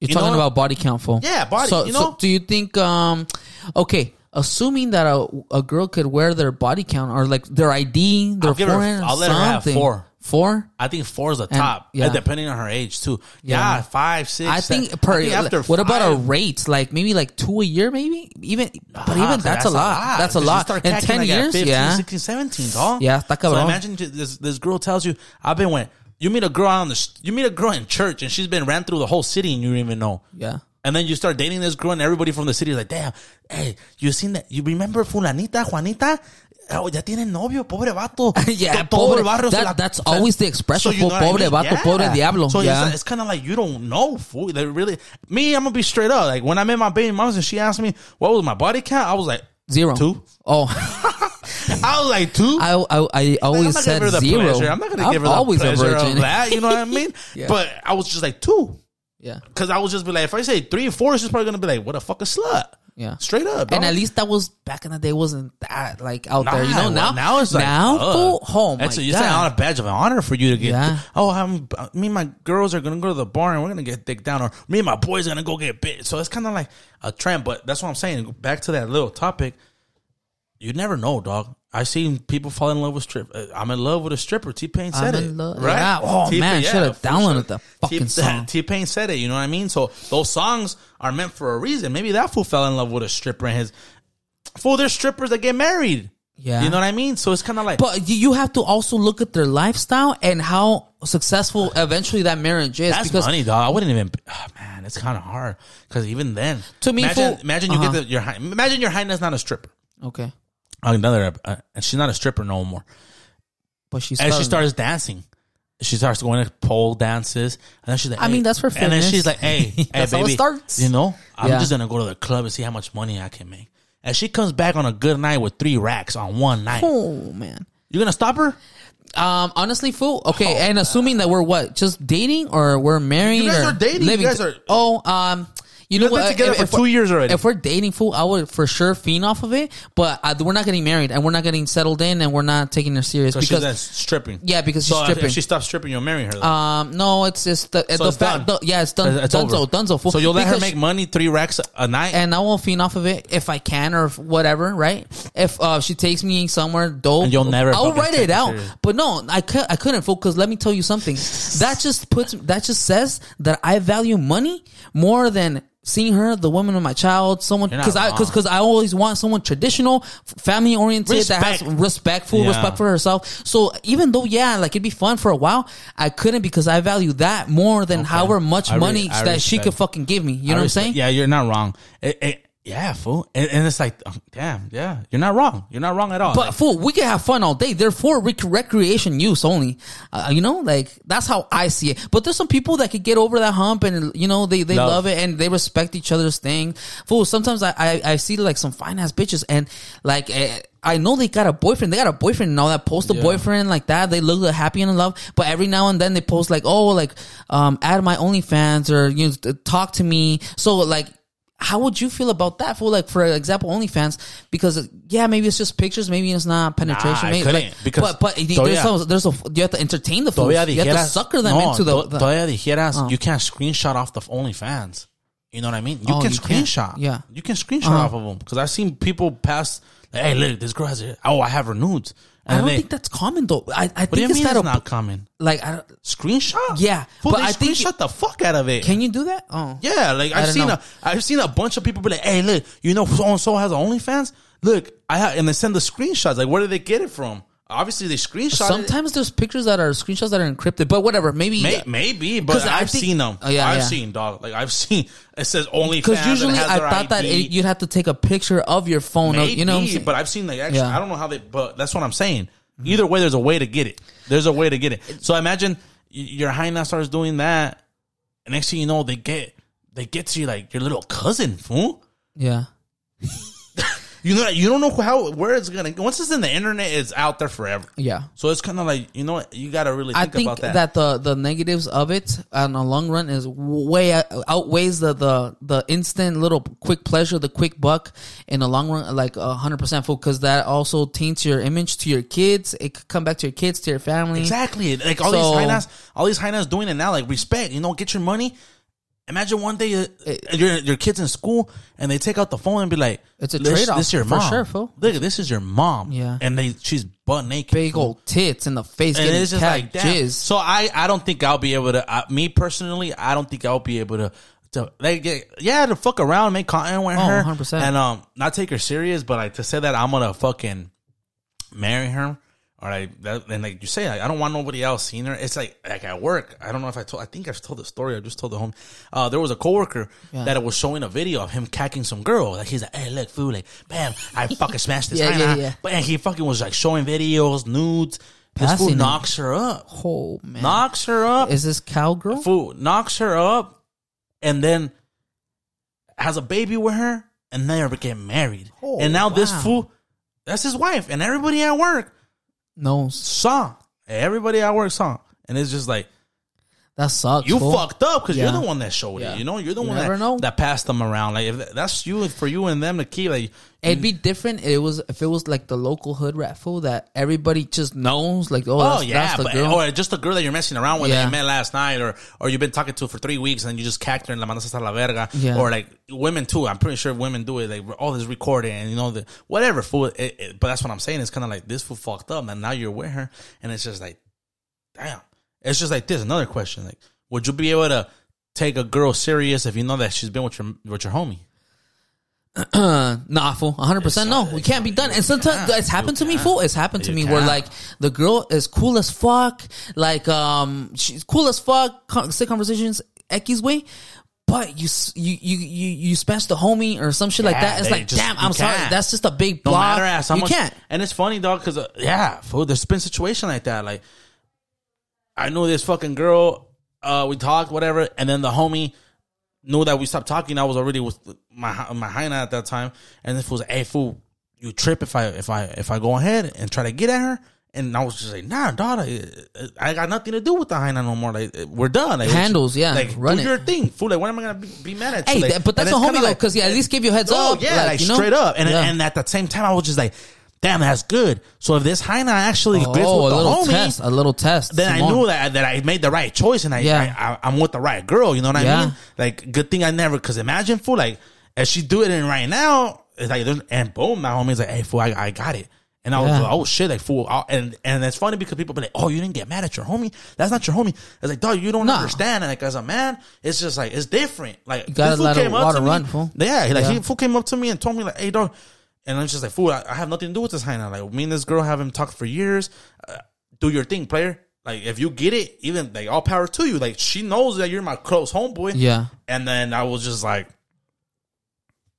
You're You talking know? about body count, fool. Yeah, body, So, you so do you think? um Okay, assuming that a a girl could wear their body count or like their ID, their I'll her- I'll let her have four. Four. I think four is the top, yeah. depending on her age too. Yeah, Yeah. five, six. I seven. think per. I think after what about a rate? Like maybe like two a year, maybe even. But Ah, even that's, a lot. That's a lot. start In ten like years, 15, yeah. 16, 17, dog. Yeah, está So imagine this this girl tells you, "I've been went." You meet a girl on the you meet a girl in church and she's been ran through the whole city and you don't even know. Yeah. And then you start dating this girl and everybody from the city is like, "Damn, hey, you seen that? You remember fulanita, Juanita?" Oh, ya tiene novio, pobre vato. *laughs* Yeah, todo pobre- el barrio se la- that's always the expression, you know what I pobre mean? vato, pobre diablo. So Yeah. it's, it's kind of like you don't know, fool. They really, me, I'm gonna be straight up. Like when I met my baby moms and she asked me what was my body count, I was like Zero. two. Oh, *laughs* I was like two. I I, I always I'm not said gonna give her the zero. pleasure. I'm not gonna I'm give her the always a pleasure virgin. of that. You know what I mean? *laughs* Yeah. But I was just like two. yeah. Because I was just be like, if I say three and four, she's probably gonna be like, "What a fucking slut." Yeah. straight up. And at least that was back in the day wasn't that like out there, you Nah, know. Now, now it's like now, ugh. fool, oh It's, a, it's not a badge of honor for you to get. Yeah. Oh, I'm, me and my girls are gonna go to the bar and we're gonna get dick down, or me and my boys are gonna go get bit. So it's kind of like a trend. But that's what I'm saying. Back to that little topic. You never know, dog. I seen people fall in love with strip. uh, I'm in love with a stripper. T Pain said I'm it, love- right? yeah. Oh, T-Pain, man, should've for downloaded the fucking song. T Pain said it. You know what I mean? So those songs are meant for a reason. Maybe that fool fell in love with a stripper and his fool. There's strippers that get married. Yeah. you know what I mean. So it's kind of like, But you- have to also look at their lifestyle and how successful eventually that marriage is. That's because money, dog. I wouldn't even. Oh, man, it's kind of hard because even then, To me, imagine, fool- imagine you uh-huh. get the, your imagine your highness not a stripper. okay, Another, uh, and she's not a stripper no more. but she's And she starts dancing. She starts going to pole dances, and then she's like, I mean, hey. that's for And then she's like, "Hey, *laughs* hey, That's how it baby, starts. you know, I'm Yeah. just gonna go to the club and see how much money I can make." And she comes back on a good night with three racks on one night. Oh man. you're gonna stop her? Um, honestly, fool. Okay, Oh, and assuming that we're what, just dating or we're married? You guys or are dating. You guys are- Oh, um, you know been what? together for we're- two years already. If we're dating, fool, I would for sure fiend off of it. But uh, we're not getting married, and we're not getting settled in, and we're not taking her serious So because she's stripping. yeah, because she's So stripping. if she stops stripping, you'll marry her. though. um, no, it's just the, So the fact. yeah, it's done. It's Dunzo, over. Dunzo. Fool. So you'll let her make money, three racks a night. and I won't fiend off of it if I can or if whatever, right? If uh, she takes me somewhere dope, And you'll never I'll write it out. serious. But no, I could I couldn't fool. because let me tell you something. that just puts that just says that I value money more than seeing her, the woman of my child, someone because I because because I always want someone traditional, family oriented that has respectful, Yeah. respect for herself. So even though yeah, like it'd be fun for a while, I couldn't because I value that more than however much I money I that she could fucking give me. You know I what I'm saying? Yeah, you're not wrong. It, it, yeah, fool. And, and it's like, um, damn, yeah, you're not wrong. You're not wrong at all. But Like, fool, we can have fun all day. They're for rec- recreation use only. Uh, you know, like that's how I see it. But there's some people that could get over that hump and you know they they Love. love, it and they respect each other's thing. Fool, sometimes I I, I see like some fine ass bitches and like. Eh, I know they got a boyfriend. They got a boyfriend and all that. Post a Yeah. boyfriend like that. They look happy and in love. But every now and then they post like, oh, like, um, add my OnlyFans or you know, talk to me. So like, how would you feel about that? For like, for example, OnlyFans, because yeah, maybe it's just pictures, maybe it's not penetration. I maybe, like, because but but there's some, there's a you have to entertain the todavía You have to sucker them no, into the. the todavía dijeras, you can't screenshot off the OnlyFans. You know what I mean? You Oh, can you screenshot. Yeah. You can screenshot Uh-huh. off of them. Because I've seen people pass, like, hey, look, this girl has it. Oh, I have her nudes. I don't they, think that's common though. I, I what do think you it's mean that it's a, not common? like I don't, Screenshot? Yeah, Fool, but I think screenshot the fuck out of it. can you do that? Oh, Yeah, like I've seen know. a I've seen a bunch of people be like, "Hey, look, you know, so and so has OnlyFans. Look, I have," and they send the screenshots. Like, where did they get it from? Obviously, they screenshot. Sometimes there's pictures that are screenshots that are encrypted, but whatever. Maybe. May, maybe, but I've think- seen them. Oh, yeah, I've yeah. seen dog. Like I've seen it says only because usually I thought that it, you'd have to take a picture of your phone. Of, Maybe, you know, what I'm saying? but I've seen like actually, Yeah. I don't know how they, but that's what I'm saying. Either way, there's a way to get it. There's a way to get it. So imagine your hyena starts doing that, and next thing you know, they get they get to you like your little cousin, fool. yeah. *laughs* You know, you don't know how where it's gonna. Once it's in the internet, it's out there forever. Yeah. So it's kind of like you know what you got to really I think, think about that. that. the the negatives of it on the long run is way outweighs the the the instant little quick pleasure, the quick buck in the long run, like a hundred percent full, because that also taints your image to your kids. It could come back to your kids, to your family. Exactly. Like all So- these hyenas, all these hyenas doing it now. Like respect. You know, get your money. Imagine one day uh, your your kids in school and they take out the phone and be like, It's a "This- trade-off, This is your for mom. sure, fool. Look, this is your mom. Yeah. and they she's butt naked. Big fool. old tits in the face, And getting it's just cat like damn. jizz. So I I don't think I'll be able to. I, me personally, I don't think I'll be able to. To like yeah, yeah to fuck around, make content with Oh, her, 100%. and um not take her serious, but like to say that I'm gonna fucking marry her or like that, and like you say, like, I don't want nobody else seeing her. It's like like at work. I don't know if I told. I think I've told the story. I just told the home. Uh, there was a coworker Yeah. that was showing a video of him cacking some girl. Like he's like, hey, look, fool, like, bam, I *laughs* fucking smashed this. Yeah, hyena." yeah, yeah. But and he fucking was like showing videos, nudes. This fool knocks her up. oh man, Knocks her up. is this cowgirl? Fool knocks her up, and then has a baby with her, and they ever get married. Oh, and now this fool, that's his wife, and everybody at work No, saw. Everybody at work saw, and it's just like That sucks. You fool. fucked up because Yeah. you're the one that showed Yeah. it. You know, you're the You one never that, know. that passed them around. Like if that's you for you and them to keep. Like It'd be different. It was if it was like the local hood rat fool that everybody just knows. Like, oh, Oh that's, yeah, that's the but, girl. or just the girl that you're messing around with that Yeah. you met last night, or or you've been talking to for three weeks and you just cacked her and la mandas hasta la verga, Yeah. or like women too. I'm pretty sure women do it. Like all this recording and you know the whatever fool. It, it, but that's what I'm saying. It's kind of like this fool fucked up, and now you're with her, and it's just like, damn. It's just like this. Another question: like, would you be able to take a girl serious if you know that she's been with your with your homie? *clears throat* nah, fool. 100% no. We can't be done. And sometimes it's happened to me, fool. It's happened to me where like the girl is cool as fuck. Like, um, she's cool as fuck. Con- Sick conversations, Eki's way. But you, you, you, you, you smash the homie or some shit like that. It's like, just- damn, I'm sorry. can't. That's just a big No matter as how you much, can't. and it's funny, dog, because uh, yeah, fool, there's been situation like that. Like, I knew this fucking girl. Uh, we talked, whatever, and then the homie knew that we stopped talking. I was already with my my hyena at that time, and this was like, "Hey, fool, you trip if I if I if I go ahead and try to get at her." And I was just like, "Nah, dog, I, got nothing to do with the hyena no more. Like, we're done. Like, Handles, yeah, like run do it. your thing, fool. Like, when am I gonna be, be mad at you? Hey, Like, that- but that's a homie though, like- because he at least give you a heads Oh up. yeah, like, you know? straight up. And Yeah. and at the same time, I was just like, damn, that's good. So if this hyena actually oh, with a the little homie, test, a little test. then I knew that that I made the right choice, and I, Yeah. I, I am with the right girl. You know what I Yeah. mean? Like, good thing I never. Because imagine, fool, like if she do it in right now, it's like, there's- and boom, my homie's like, hey, fool, I, I got it. And I was Yeah. like, oh shit, like fool, I- and and it's funny because people be like, oh, you didn't get mad at your homie. That's not your homie. It's like, dog, you don't No. understand. And like as a man, it's just like it's different. Like gotta this fool let came up water to me- fool. Yeah, like Yeah. he fool came up to me and told me like, hey, dog. And I'm just like, fool, I, I have nothing to do with this hyena. Like, me and this girl haven't talked for years. Uh, do your thing, player. Like, if you get it, even like all power to you. Like, she knows that you're my close homeboy. Yeah. And then I was just like,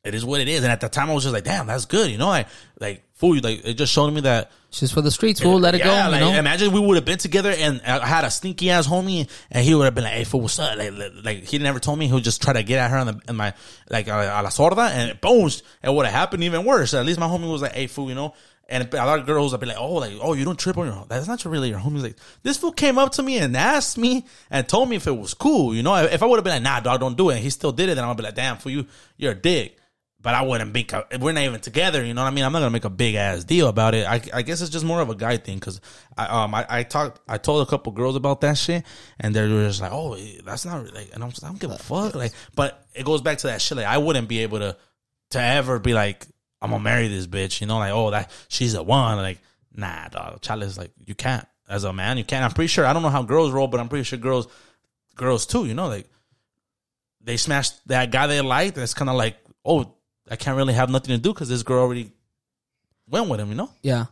it is what it is. And at the time, I was just like, damn, that's good. You know, like, like fool, like it just showed me that She's for the streets, fool. Let it yeah, go. Like, you know? imagine we would have been together and I had a stinky ass homie, and he would have been like, "Hey, fool, what's up?" Like, like, he never told me. He would just try to get at her on the in my like uh, a la sorda, and boom, it would have happened even worse. At least my homie was like, "Hey, fool," you know. And a lot of girls would be like, "Oh, like, oh, you don't trip on your that's not really your homie." Like, this fool came up to me and asked me and told me if it was cool. You know, if I would have been like, "Nah, dog, don't do it," and he still did it, then I'd be like, "Damn, fool, you, you're a dick." But I wouldn't make a, we're not even together, you know what I mean? I'm not gonna make a big ass deal about it. I, I guess it's just more of a guy thing because I um I, I talked I told a couple girls about that shit and they're just like, oh, that's not like, and I'm just I don't give a fuck like. But it goes back to that shit. Like I wouldn't be able to to ever be like I'm gonna marry this bitch, you know? Like oh that she's the one. Like nah, dog. Chalice like you can't as a man you can't. I'm pretty sure I don't know how girls roll, but I'm pretty sure girls girls too. You know like they smashed that guy they liked. It's kind of like oh I can't really have nothing to do because this girl already went with him, you know? Yeah,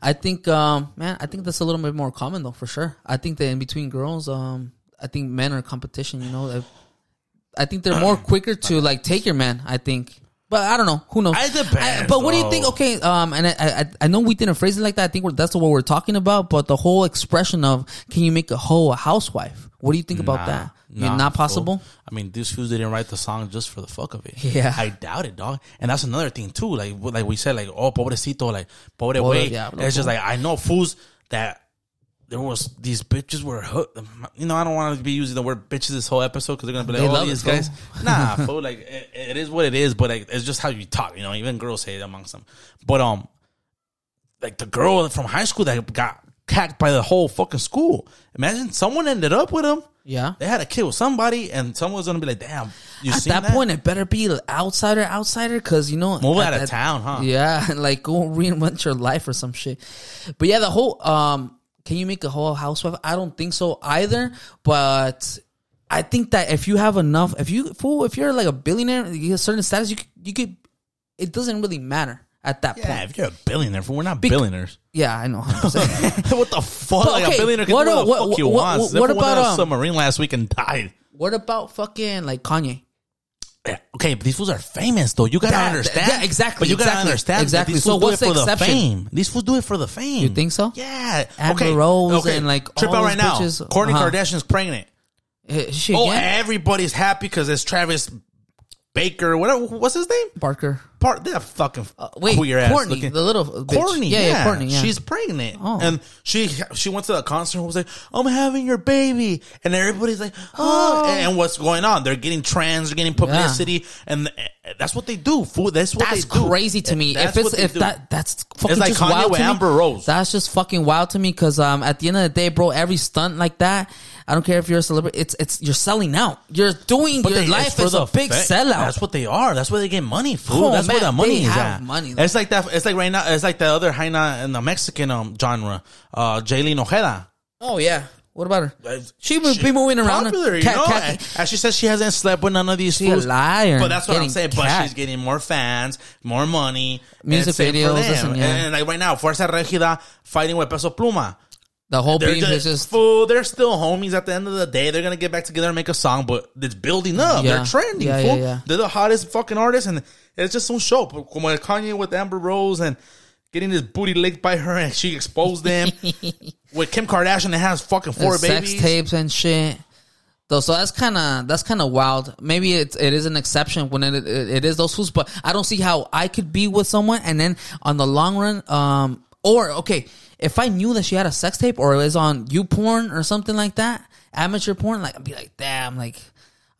I think, um, man, I think that's a little bit more common though, for sure. I think that in between girls, um, I think men are competition. You know, I think they're more quicker to like take your man. I think, but I don't know. Who knows? It depends, but what do you think? Okay, um, and I, I, I know we didn't phrase it like that. I think we're, that's what we're talking about. But the whole expression of can you make a hoe a housewife? What do you think about Nah, that? Nah, not fool. possible. I mean, these fools didn't write the song just for the fuck of it. Yeah. I doubt it, dog. And that's another thing too. Like, like we said, like, oh, pobrecito, like, pobre way. diablo, It's just like I know fools that there was these bitches were hooked. You know, I don't want to be using the word bitches this whole episode because they're gonna be like, They oh, love these it, fool. guys. Nah, *laughs* fool. Like, it, it is what it is. But like, it's just how you talk. You know, even girls say it amongst them. But um, like the girl from high school that got cacked by the whole fucking school. Imagine someone ended up with him. Yeah. They had to kill somebody, and someone's gonna be like, "Damn, you At seen that, point, it better be an outsider, outsider, because you know, Move out of that- town, huh? Yeah, *laughs* like go reinvent your life or some shit. But yeah, the whole um, can you make a whole housewife? I don't think so either. But I think that if you have enough, if you fool, if you're like a billionaire, you get a certain status, you could, you could. It doesn't really matter at that yeah, point. if you're a billionaire, we're not Bec- billionaires. Yeah, I know. *laughs* what the fuck? But like a billionaire can what do what, a- the what- fuck he what- wants. what- what about, on a um, submarine last week and died? what about fucking like Kanye? Yeah, Okay, but these fools are famous though. You gotta That- understand. yeah, exactly, But you gotta understand. exactly. These So what's the exception? fame. These fools do it for the fame. You think so? Yeah. Amber okay. Rose okay. and, like, trip all out right now. bitches. Kourtney Uh-huh. Kardashian's pregnant. Eh, Shit, Oh, yeah. everybody's happy because it's Travis Baker. Whatever. What's his name? Barker. part that fucking Uh, wait, queer ass Courtney, looking. the little bitch. Kourtney, Yeah, yeah, yeah, Kourtney, yeah. She's pregnant, Oh. and she she went to the concert and was like, "I'm having your baby," and everybody's like, "Oh!" And what's going on? They're getting trans, they're getting publicity, and th- that's what they do. Fool, that's what That's they do. crazy to me. That's if it's if do. that that's fucking It's like just Kanye wild with to me. Amber Rose. That's just fucking wild to me because um at the end of the day, bro, every stunt like that, I don't care if you're a celebrity. It's it's you're selling out. You're doing But your they- life for is a big fa- sellout. That's what they are. That's where they get money, fool. Oh, That's where man, the money they is have at. money. It's like that. It's like right now. It's like the other hyena in the Mexican um genre, uh, Jailyne Ojeda. oh yeah. What about her? Uh, She would be moving around. Popular, you Cat- know. cat- and, she says she hasn't slept with none of these She a fools. liar. But that's what I'm saying. But she's getting more fans, more money, Music videos, and and, like right now, Fuerza Regida fighting with Peso Pluma. The whole They're beef just, is just fool. They're still homies. At the end of the day, they're gonna get back together and make a song, but it's building up. Yeah. They're trending. Yeah, fool. yeah. They're the hottest fucking artists, and it's just some show. But Kanye with Amber Rose and getting his booty licked by her, and she exposed them. *laughs* with Kim Kardashian, that has fucking four and sex tapes and shit. Though, so that's kind of that's kind of wild. Maybe it's it is an exception when it, it, it is those fools, but I don't see how I could be with someone and then on the long run, um, or okay, if I knew that she had a sex tape or it was on YouPorn or something like that, amateur porn, like I'd be like, damn, like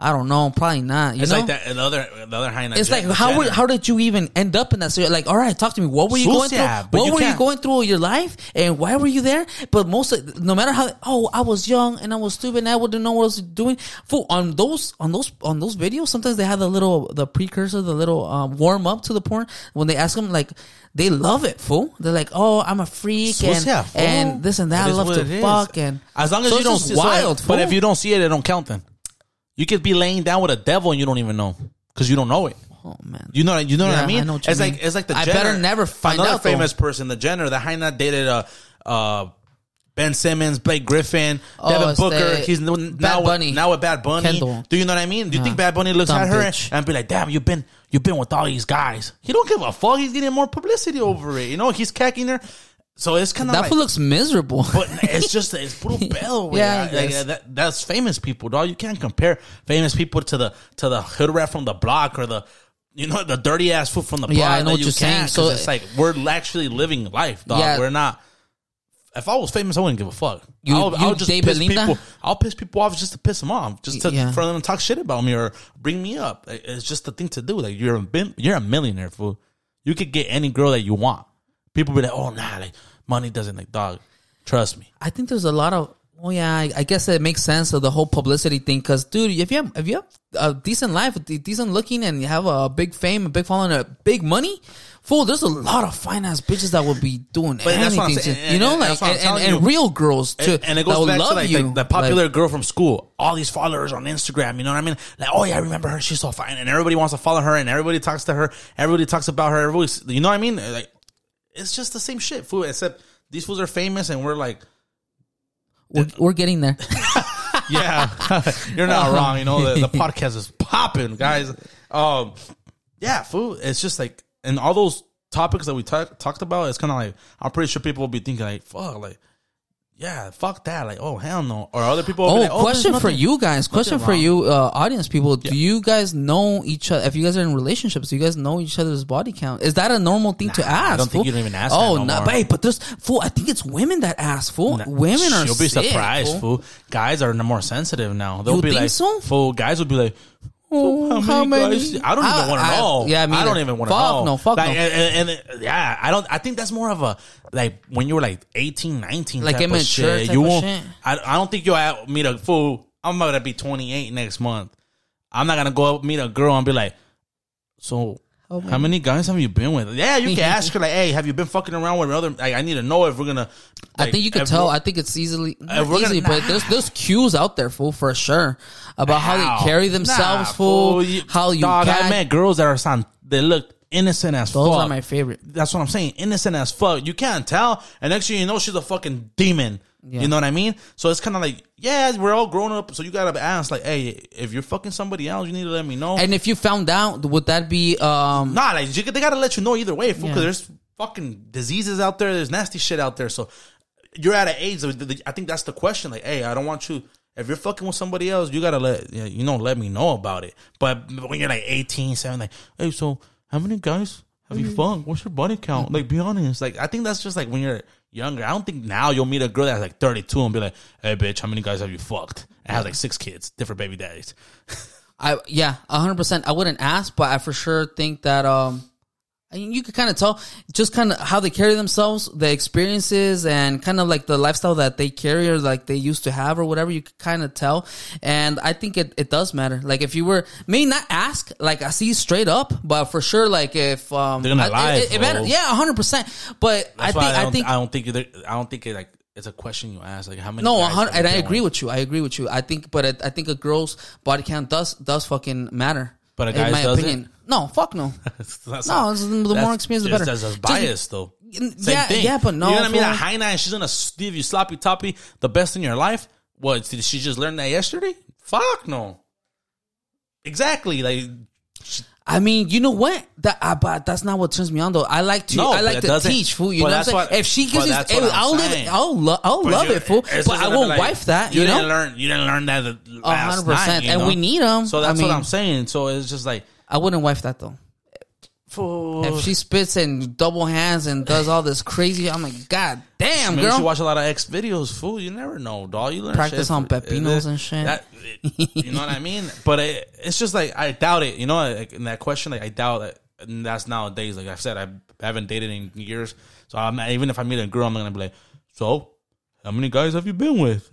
I don't know, probably not. You It's know? like that. The other, the other hyena. It's like how were, how did you even end up in that situation? Like, all right, talk to me. What were you going through? What you were you can't- going through in your life, and why were you there? But most, of, no matter how, oh, I was young and I was stupid, and I wouldn't know what I was doing. Fool, on those, on those, on those videos, sometimes they have the little, the precursor, the little um, warm up to the porn. When they ask them, like, they love it, fool. They're like, oh, I'm a freak, and, fool. and this and that. It I love to fuck, and as long as So you don't see so- wild, but if you don't see it, it don't count. Then you could be laying down with a devil and you don't even know because you don't know it. oh man, You know, you know what I mean? I know what it's mean. like it's like the I Jenner, better never find another out, though. famous person, the Jenner, the hyena dated uh uh Ben Simmons, Blake Griffin, Oh, Devin Booker. He's now Bad Bunny. With, now with Bad Bunny. Kendall. Do you know what I mean? Do you think Bad Bunny looks Dumb at her bitch. and be like, "Damn, you've been you've been with all these guys." He don't give a fuck. He's getting more publicity over it. You know, he's cacking her. So it's kind of that like, fool looks miserable. *laughs* but it's *laughs* just it's puro pedo. Yeah, like, that, that's famous people, dog. You can't compare famous people to the to the hood rat from the block or the you know the dirty ass food from the block. Yeah, I know what you you're saying. So- it's like we're actually living life, dog. Yeah. We're not. If I was famous, I wouldn't give a fuck. You- I'll, you I'll just piss Belinda? people. I'll piss people off just to piss them off, just to Yeah. for them to talk shit about me or bring me up. It's just the thing to do. Like you're a you're a millionaire, fool. You could get any girl that you want. People be like, oh nah, like money doesn't like dog. Trust me. I think there's a lot of. Oh yeah, I, I guess it makes sense of the whole publicity thing. Because dude, if you have if you have a decent life, de- decent looking, and you have a big fame, a big following, a big money, fool, there's a lot of finance bitches that would be doing But that's what I'm anything. saying. to, you know, And- and like that's what I'm and, and, and you. real girls too, And, and it that goes would back to love like you. the, the popular Like, girl from school. All these followers on Instagram. You know what I mean? Like, oh yeah, I remember her. She's so fine, and everybody wants to follow her, and everybody talks to her. Everybody talks about her. Everybody, you know what I mean? Like, it's just the same shit, food Except these foods are famous, and we're like, we're, we're getting there. *laughs* yeah, *laughs* you're not wrong. You know, the, the *laughs* podcast is popping, guys. Um, yeah, food It's just like, and all those topics that we talk, talked about, it's kind of like, I'm pretty sure people will be thinking like, fuck, like, yeah, fuck that. Like, oh, hell no. Or other people Oh, like, oh, question for you guys. Question for wrong. you, uh, audience people. Do you guys know each other? If you guys are in relationships, do you guys know each other's body count? Is that a normal thing to ask? I don't think you don't even ask Oh, that no more. but, hey, but there's fool. I think it's women that ask. Fool, women are. You'll be sick, surprised, fool. fool. Guys are more sensitive now. They'll You be like, so? fool. Guys will be like, Oh, how many? guys- I don't even I- want to I- know. Yeah, me I don't even want to Fuck know. no, fuck Like, no. And, and- and, yeah, I don't. I think that's more of a like when you were like 18, 19, Like type of immature shit. type you won't. shit. I, I don't think you'll meet a fool. I'm about to be 28 next month. I'm not gonna go meet a girl and be like, so. Oh, how many guys have you been with? Yeah, you can *laughs* ask her like, "Hey, have you been fucking around with other?" Like, I need to know if we're gonna. I think you can tell. I think it's easily not we're gonna- easy, but nah. there's there's cues out there, fool, for sure, about how, How? they carry themselves, Nah, fool. you- how you dog. I met girls that are son. They look innocent as Those fuck. are my favorite. That's what I'm saying. Innocent as fuck. You can't tell, and next thing you know, she's a fucking demon. Yeah. You know what I mean? So it's kind of like, yeah, we're all grown up. So you gotta ask, like, hey, if you're fucking somebody else, you need to let me know. And if you found out, would that be um? nah, like you, they gotta let you know either way, because Yeah. there's fucking diseases out there. There's nasty shit out there. So you're at an age. I think that's the question. Like, hey, I don't want you. If you're fucking with somebody else, you gotta let you know let me know about it. But when you're like 18, 17, like, hey, so how many guys have you fucked? What's your body count? Like, be honest. Like, I think that's just like when you're younger. I don't think now you'll meet a girl that's like 32 and be like, hey, bitch, how many guys have you fucked? And has like six kids, different baby daddies. *laughs* I yeah, hundred percent. I wouldn't ask, but I for sure think that um, I mean, you could kind of tell just kind of how they carry themselves, the experiences, and kind of like the lifestyle that they carry or like they used to have or whatever. You could kind of tell, and I think it, it does matter. Like if you were may not ask, like I see straight up, but for sure, like if um, They're gonna I- lie, it, it bro. yeah, hundred percent. But I think I, don't, think I don't think I don't think it like it's a question you ask. Like, how many? no, 100, and I agree with you. I agree with you. I think, but I, I think a girl's body count does does fucking matter. But a in guy's my doesn't? opinion. No, fuck no. *laughs* That's No, not- the more experience, the better. That's, a Just- bias, though. Same yeah, thing. yeah, but no, You're gonna meet a fool. Haina and she's gonna give you sloppy toppy the best in your life. What did she just learn that yesterday? Fuck no. Exactly. Like I mean, you know what? That uh, but that's not what turns me on though. I like to No, I like to teach, fool. You know what I'm saying? what- if she gives you, that's I'm I'll live, saying. I'll love, I'll love it, fool. But I won't like, wife that. You, You, didn't learn. You didn't learn that last 100%, night, and know? we them. So that's I what I'm saying. So it's just like, I wouldn't wife that though. If she spits and double hands and does all this crazy, I'm like, God damn, Maybe you girl. should watch a lot of XVideos, fool. You never know, dog. You learn Practice shit on pepinos it- and shit. that- it- you know what I mean? But it, it's just like I doubt it. You know, like in that question, like I doubt that. And that's nowadays. Like I've said, I haven't dated in years. So I'm even if I meet a girl, I'm gonna be like, so how many guys have you been with?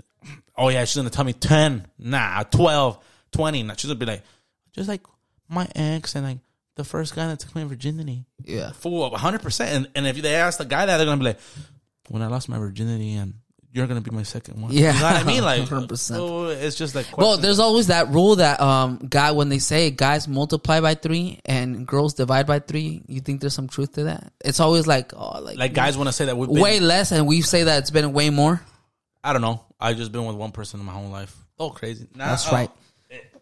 Oh yeah, she's gonna tell me ten, nah, 12, 20. Nah, she's gonna be like, just like my ex and like the first guy that took my virginity yeah. fool, hundred percent. And and if they ask the guy that, they're gonna be like, "When I lost my virginity, and you're gonna be my second one." Yeah. you know what I mean? Like, *laughs* 100%. fool, it's just like, Well, there's always that rule that um guy when they say guys multiply by three and girls divide by three, you think there's some truth to that? It's always like oh like, like guys want to say that we've been, way less and we say that it's been way more. I don't know. I've just been with one person in my whole life. Oh, crazy. Nah, That's uh, right.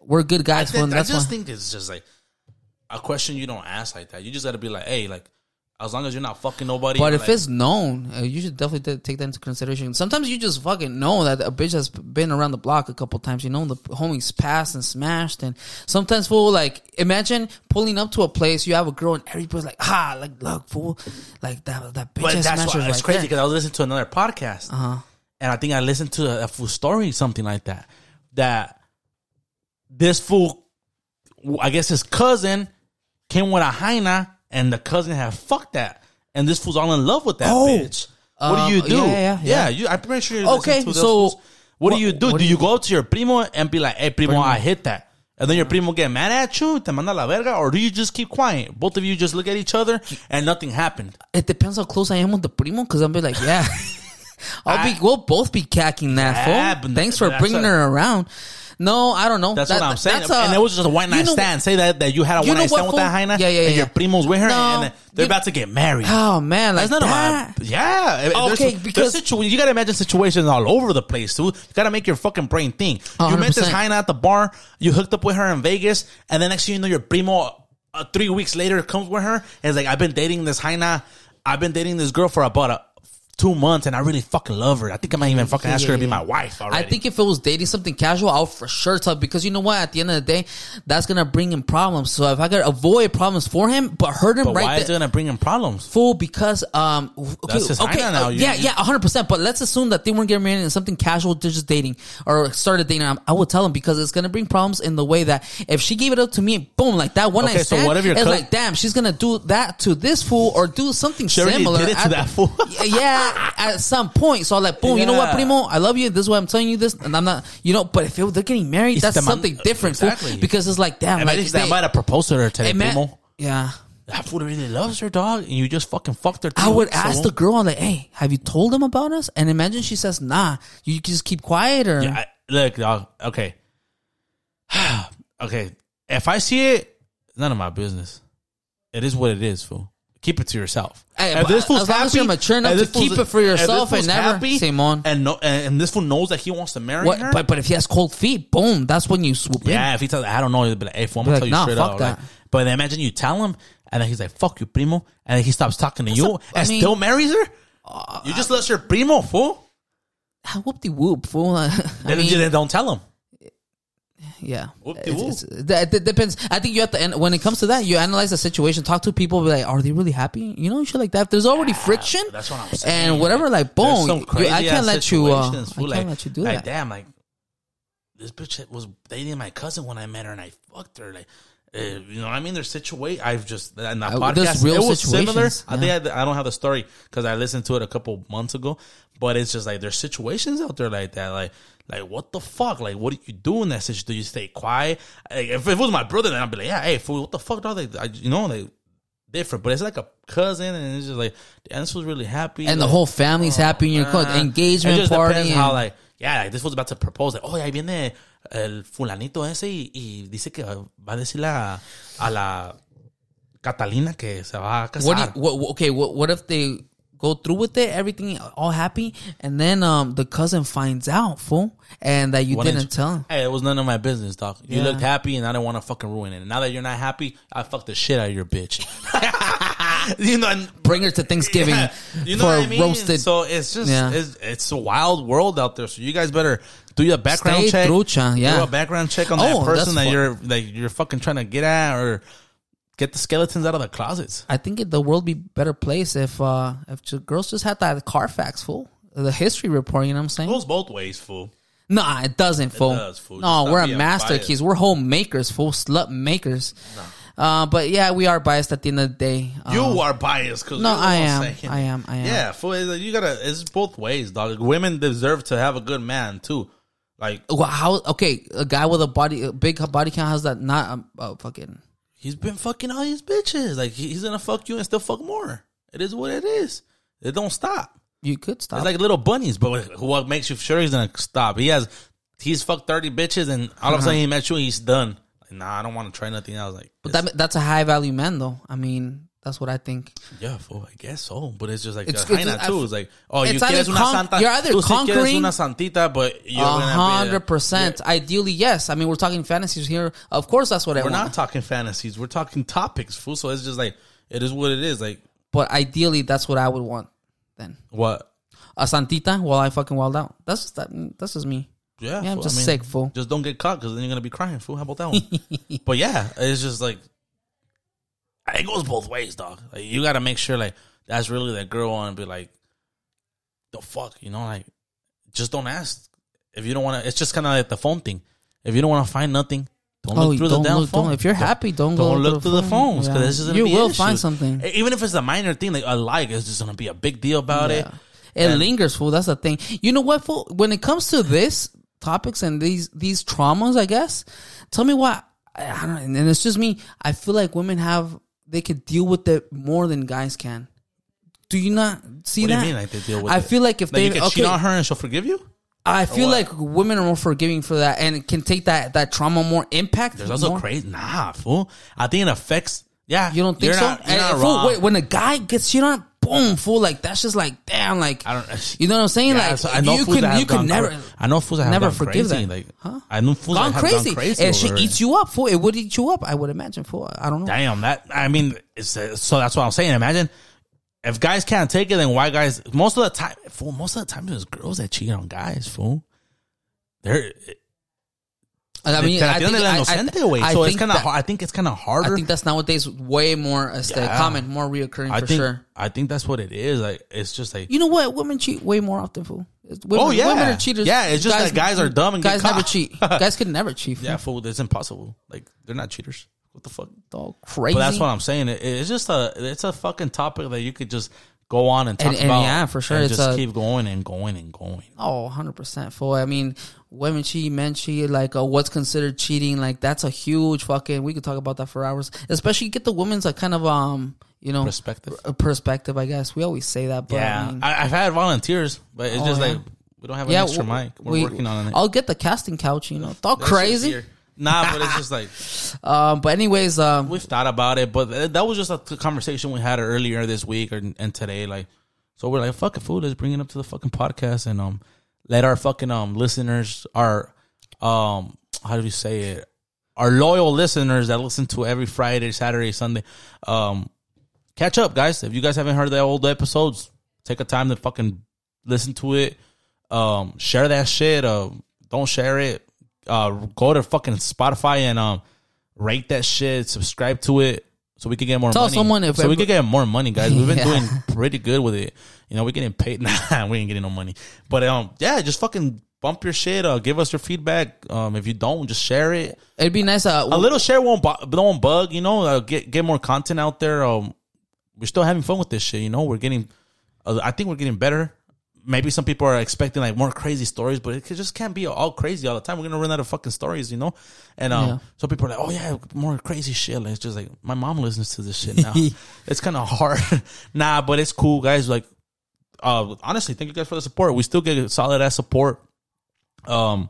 We're good I, guys. think- fool, I that's just why. think it's just like a question you don't ask like that. You just got to be like, hey, like as long as you're not fucking nobody. But if like, it's known, uh, you should definitely t- take that into consideration. Sometimes you just fucking know that a bitch has been around the block a couple times. You know, the homies passed and smashed. And sometimes, fool, like, imagine pulling up to a place, you have a girl, and everybody's like, ah, like, look, fool, like, that, that bitch But has that's smashed why it's right crazy because I was listening to another podcast, Uh-huh. and I think I listened to a, a full story, something like that. That this fool, I guess his cousin came with a hyena, and the cousin had fucked that, and this fool's all in love with that Oh. bitch. What Um, do you do? yeah, yeah, yeah. you. I'm pretty sure. You're Okay, to so fools. what do you do? Do do you go up to your primo and be like, "Hey, primo, Primo. I hit that," and then your primo get mad at you, te manda la verga, or do you just keep quiet? Both of you just look at each other and nothing happened. It depends how close I am with the primo, because I'll be like, yeah. *laughs* I'll be, we'll both be cacking that, Yeah, fool. Thanks for bringing her around. No, I don't know. That's That- what I'm saying. a- and it was just a one night you know- stand. Say that that you had a one night stand with that hyena, Yeah, yeah, and yeah. your primo's with her, No, and they're you- about to get married. Oh man, like That's none that. my. Yeah. Okay, There's- because- there's situ- you got to imagine situations all over the place, dude. You got to make your fucking brain think. You met this hyena at the bar. You hooked up with her in Vegas, and then next thing you know, your primo uh, three weeks later comes with her and is like, "I've been dating this hyena. I've been dating this girl for about a, two months, and I really fucking love her. I think I might even fucking Yeah, ask her to be *laughs* my wife already." I think if it was dating something casual, I'll for sure tell because you know what? At the end of the day, that's gonna bring him problems. So if I could avoid problems for him, but hurt him But right why is it gonna bring him problems? Fool, because um, okay, okay, uh, You- yeah, you- yeah, hundred percent. But let's assume that they weren't getting married and something casual, they're just dating or started dating. I, I would tell him because it's gonna bring problems in the way that if she gave it up to me, boom, like that one Okay, night so stand, what if your it's like, damn, she's gonna do that to this fool or do something She similar. did it to at- that fool. *laughs* yeah, at some point. So I'm like, boom, you know what, Yeah. primo, I love you. This is why I'm telling you this, and I'm not, you know. But if it, they're getting married, It's that's the man- something different, fool, Exactly. because it's like, damn, Imagine like that might have proposed to her today, it meant- primo. yeah. That fool really loves her dog, and you just fucking fucked her. I too, would so- ask the girl, I'm like, hey, have you told him about us? And imagine she says, nah, you just keep quiet or. Yeah, I, look, dog. Okay, *sighs* okay. If I see it, none of my business. It is what it is, fool. Keep it to yourself. Hey, but as long as you're mature enough to keep it for yourself and fool's never- Simon. and no, and, and this fool knows that he wants to marry what, her. but but if he has cold feet, boom, that's when you swoop yeah, in. if he tells, I don't know, he'll be like, "Hey, fool, I'm gonna like, tell you nah, straight fuck out." that. Like, but then imagine you tell him, and then he's like, "Fuck you, primo," and then he stops talking to you, a- I and mean- still marries her. you just uh, lost your primo, fool. Whoop de whoop, fool. *laughs* I Then mean, you then don't tell him. Yeah. It's- it's- that, that depends. I think you have to. an- When it comes to that, you analyze the situation, talk to people, be like, are they really happy? You know, shit like that. If there's already friction, that's what I'm saying. and whatever, like, boom, you- I can't let you. Uh, I can't like, let you do like, that. Damn, like this bitch was dating my cousin when I met her, and I fucked her. Like, you know, what I mean, there's situation. I've just in that Uh, podcast. real it was similar. situations, I think I, I don't have the story because I listened to it a couple months ago, but it's just like there's situations out there like that, like. Like what the fuck? Like what do you do in that situation? Do you stay quiet? Like, if it was my brother, then I'd be like, yeah, hey, fool, what the fuck? Dog? Like, I, you know, like different. But it's like a cousin, and it's just like, damn, this was really happy. and the whole family's happy. And your engagement it just party. and- how like yeah, like this was about to propose. Like, oh, yeah, I've been viene el fulanito ese y, y dice que va a decirle a, a la Catalina que se va a casar. What, you, what, what if they go through with it, everything all happy, and then um the cousin finds out, fool, and that you didn't tell him. Hey, it was none of my business, dog. You Yeah. looked happy, and I didn't want to fucking ruin it. And now that you're not happy, I fucked the shit out of your bitch. *laughs* you know, and Bring her to Thanksgiving Yeah. You know for what I mean? roasted. So it's just Yeah. it's, it's a wild world out there. So you guys better do your background Stay check. trucha, yeah. Do a background check on Oh, that that's person that fu- you're that you're fucking trying to get at or get the skeletons out of the closets. I think it, the world be better place if uh if ju- girls just had that Carfax fool, the history report. You know what I'm saying? goes both ways, fool. Nah, it doesn't, fool. does, fool. No, stop we're a master biased. keys. We're homemakers, fool. Slut makers. Uh, but yeah, we are biased at the end of the day. Um, You are biased because no, I am. I am. I am. Yeah, fool. it's You gotta. It's both ways, dog. Women deserve to have a good man too. Like Well, how? Okay, a guy with a body, a big body count has that not um, uh, fucking. He's been fucking all these bitches. Like he- he's gonna fuck you and still fuck more. It is what it is. It don't stop. You could stop. It's like little bunnies, but what makes you sure he's gonna stop? He has, he's fucked thirty bitches, and all of a sudden he uh-huh. met you, and he's done. Like, nah, I don't want to try nothing else. Like, but that that's a high value man, though. I mean, that's what I think. yeah, fool, I guess so. But it's just like It's- the hyena too. It's like, oh, you it's quieres either una con- santa. you're either tú conquering- una santita, but you're A hundred percent. Ideally, yes. I mean, we're talking fantasies here. Of course, that's what I We're not talking fantasies. We're talking topics, fool. So it's just like it is what it is. Like but ideally, that's what I would want. Then what? a santita while I fucking wild out. That's just that. That's just me. Yeah, Yeah, I'm just I mean, sick, fool. Just don't get caught because then you're gonna be crying, fool. How about that one? *laughs* but yeah, it's just like it goes both ways, dog. Like you got to make sure like that's really that girl and be like, the fuck, you know, like just don't ask if you don't want to. It's just kind of like the phone thing. If you don't want to find nothing, don't Oh, look through don't the damn look- phone. if you're happy, don't go don't look through through the the phone. phones because Yeah. is gonna You will issues. find something. Even if it's a minor thing, like a like, it's just gonna be a big deal about it. Yeah. It And- lingers, fool. That's the thing. You know what, fool? When it comes to this topics and these these traumas, I guess. Tell me why. I I don't and it's just me. I feel like women have they could deal with it more than guys can. Do you not see What do that? you mean, like they deal with I it? feel like if Like they you can okay, cheat on her and she'll forgive you. I feel like women are more forgiving for that and can take that that trauma more impact. There's also more. crazy. Nah, fool. I think it affects. Yeah, You don't think so? Not, you're And, not fool, wrong. wait, when a guy gets shit on, boom, fool, like that's just like damn, like I don't. you know what I'm saying? Yeah, like so I know you can you never cra- I know fools that have never forgive crazy. that. Like, Huh? I know fools gone that have crazy. gone crazy. and she eats you up, fool. It would eat you up. I would imagine, fool. I don't know. Damn, that. I mean, it's uh, so that's what I'm saying. Imagine if guys can't take it, then why guys? Most of the time, fool. Most of the time, there's girls that cheat on guys. Fool. They're. I mean, I think, inocente, I, güey. I So it's kind of. I think it's kind of I think that's nowadays way more Yeah. common, more reoccurring I for think. sure. I think that's what it is. Like it's just like. You know what? Women cheat way more often, fool. Women, Oh, yeah. women are cheaters. Yeah, it's just that guys are dumb and guys never cheat. *laughs* guys could never cheat. Fool. Yeah, fool. It's impossible. Like they're not cheaters. What the fuck? Dog, crazy. But that's what I'm saying. It, it's just a it's a fucking topic that you could just go on and talk And- and about. yeah, for sure, and it's just a- keep going and going and going. Oh, 100% fool. I mean, women cheat, men cheat, like uh, what's considered cheating, like that's a huge fucking, we could talk about that for hours. Especially get the women's like kind of, um, you know, Perspective. perspective, I guess. We always say that, but Yeah, I mean, I, I've had volunteers, but it's Oh, just yeah. like we don't have an yeah, extra mic. We're we- working on it. I'll get the casting couch, you know, it's all crazy. Nah, but it's *laughs* just like Um, but anyways, um, we've thought about it, but that was just a conversation we had earlier this week or, and today. Like, so we're like, fuck it, fool. Let's bring it up to the fucking podcast and um, let our fucking um listeners, our um, how do you say it? Our loyal listeners that listen to every Friday, Saturday, Sunday, um, catch up, guys. If you guys haven't heard the old episodes, take a time to fucking listen to it. Um, share that shit. Um, don't share it. uh, go to fucking Spotify and um, rate that shit, subscribe to it, so we can get more Tell money. someone if so we can get more money, guys. We've been *laughs* Yeah. doing pretty good with it. You know, we're getting paid. *laughs* Nah, we ain't getting no money. But um, yeah, just fucking bump your shit. Uh, give us your feedback. Um, if you don't, just share it. It'd be nice. Uh, A little share won't bu- won't bug. You know, uh, get get more content out there. Um, we're still having fun with this shit. You know, we're getting. Uh, I think we're getting better. Maybe some people are expecting like more crazy stories, but it just can't be all crazy all the time. We're gonna run out of fucking stories, you know. And um, Yeah. so people are like, "Oh yeah, more crazy shit." Like, it's just like my mom listens to this shit *laughs* now. it's kind of hard, *laughs* nah, but it's cool, guys. Like, uh, honestly, thank you guys for the support. We still get solid ass support. Um,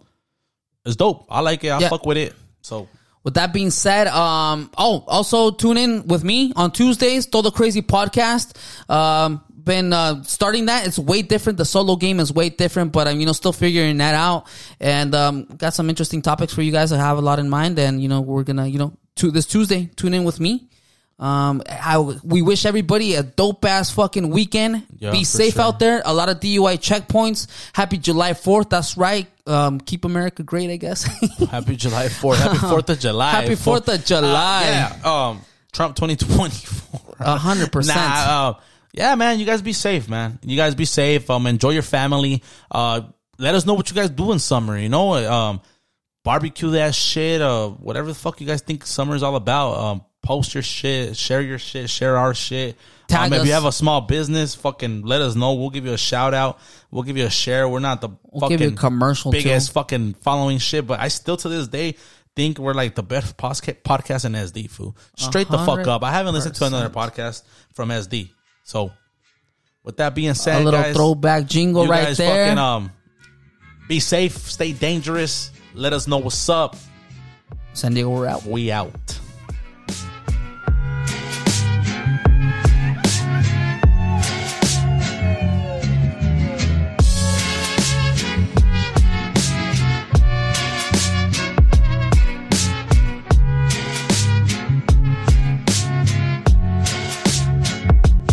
it's dope. I like it. I Yeah. fuck with it. So With that being said, um, oh, also tune in with me on Tuesdays, Todo Crazy Podcast. Um, been uh, starting that. It's way different. The solo game is way different, but I'm you know still figuring that out. And um, got some interesting topics for you guys. I have a lot in mind, and you know we're gonna you know to this Tuesday tune in with me. Um, I, we wish everybody a dope ass fucking weekend. Yeah, Be safe sure. out there. A lot of DUI checkpoints. Happy July 4th. That's right. Um, keep America great, I guess. *laughs* Happy July 4th. Happy *laughs* 4th of July. Happy 4th of July. Uh, yeah. Um, Trump 2024. A hundred percent. Nah, uh, yeah, man. You guys be safe, man. You guys be safe. Um, enjoy your family. Uh, let us know what you guys do in summer. You know, um, barbecue that shit. Uh, whatever the fuck you guys think summer is all about. Um, post your shit, share your shit, share our shit. Tag um, if you have a small business, fucking let us know. We'll give you a shout out. We'll give you a share. We're not the We'll fucking give you a commercial, big ass fucking following shit, but I still to this day think we're like the best posca- podcast in SD. Fool, straight the fuck up. I haven't listened to another podcast from SD. So, with that being said, a little guys, throwback jingle you right guys there. fucking um, be safe, stay dangerous. Let us know what's up. San Diego, we're out. We out.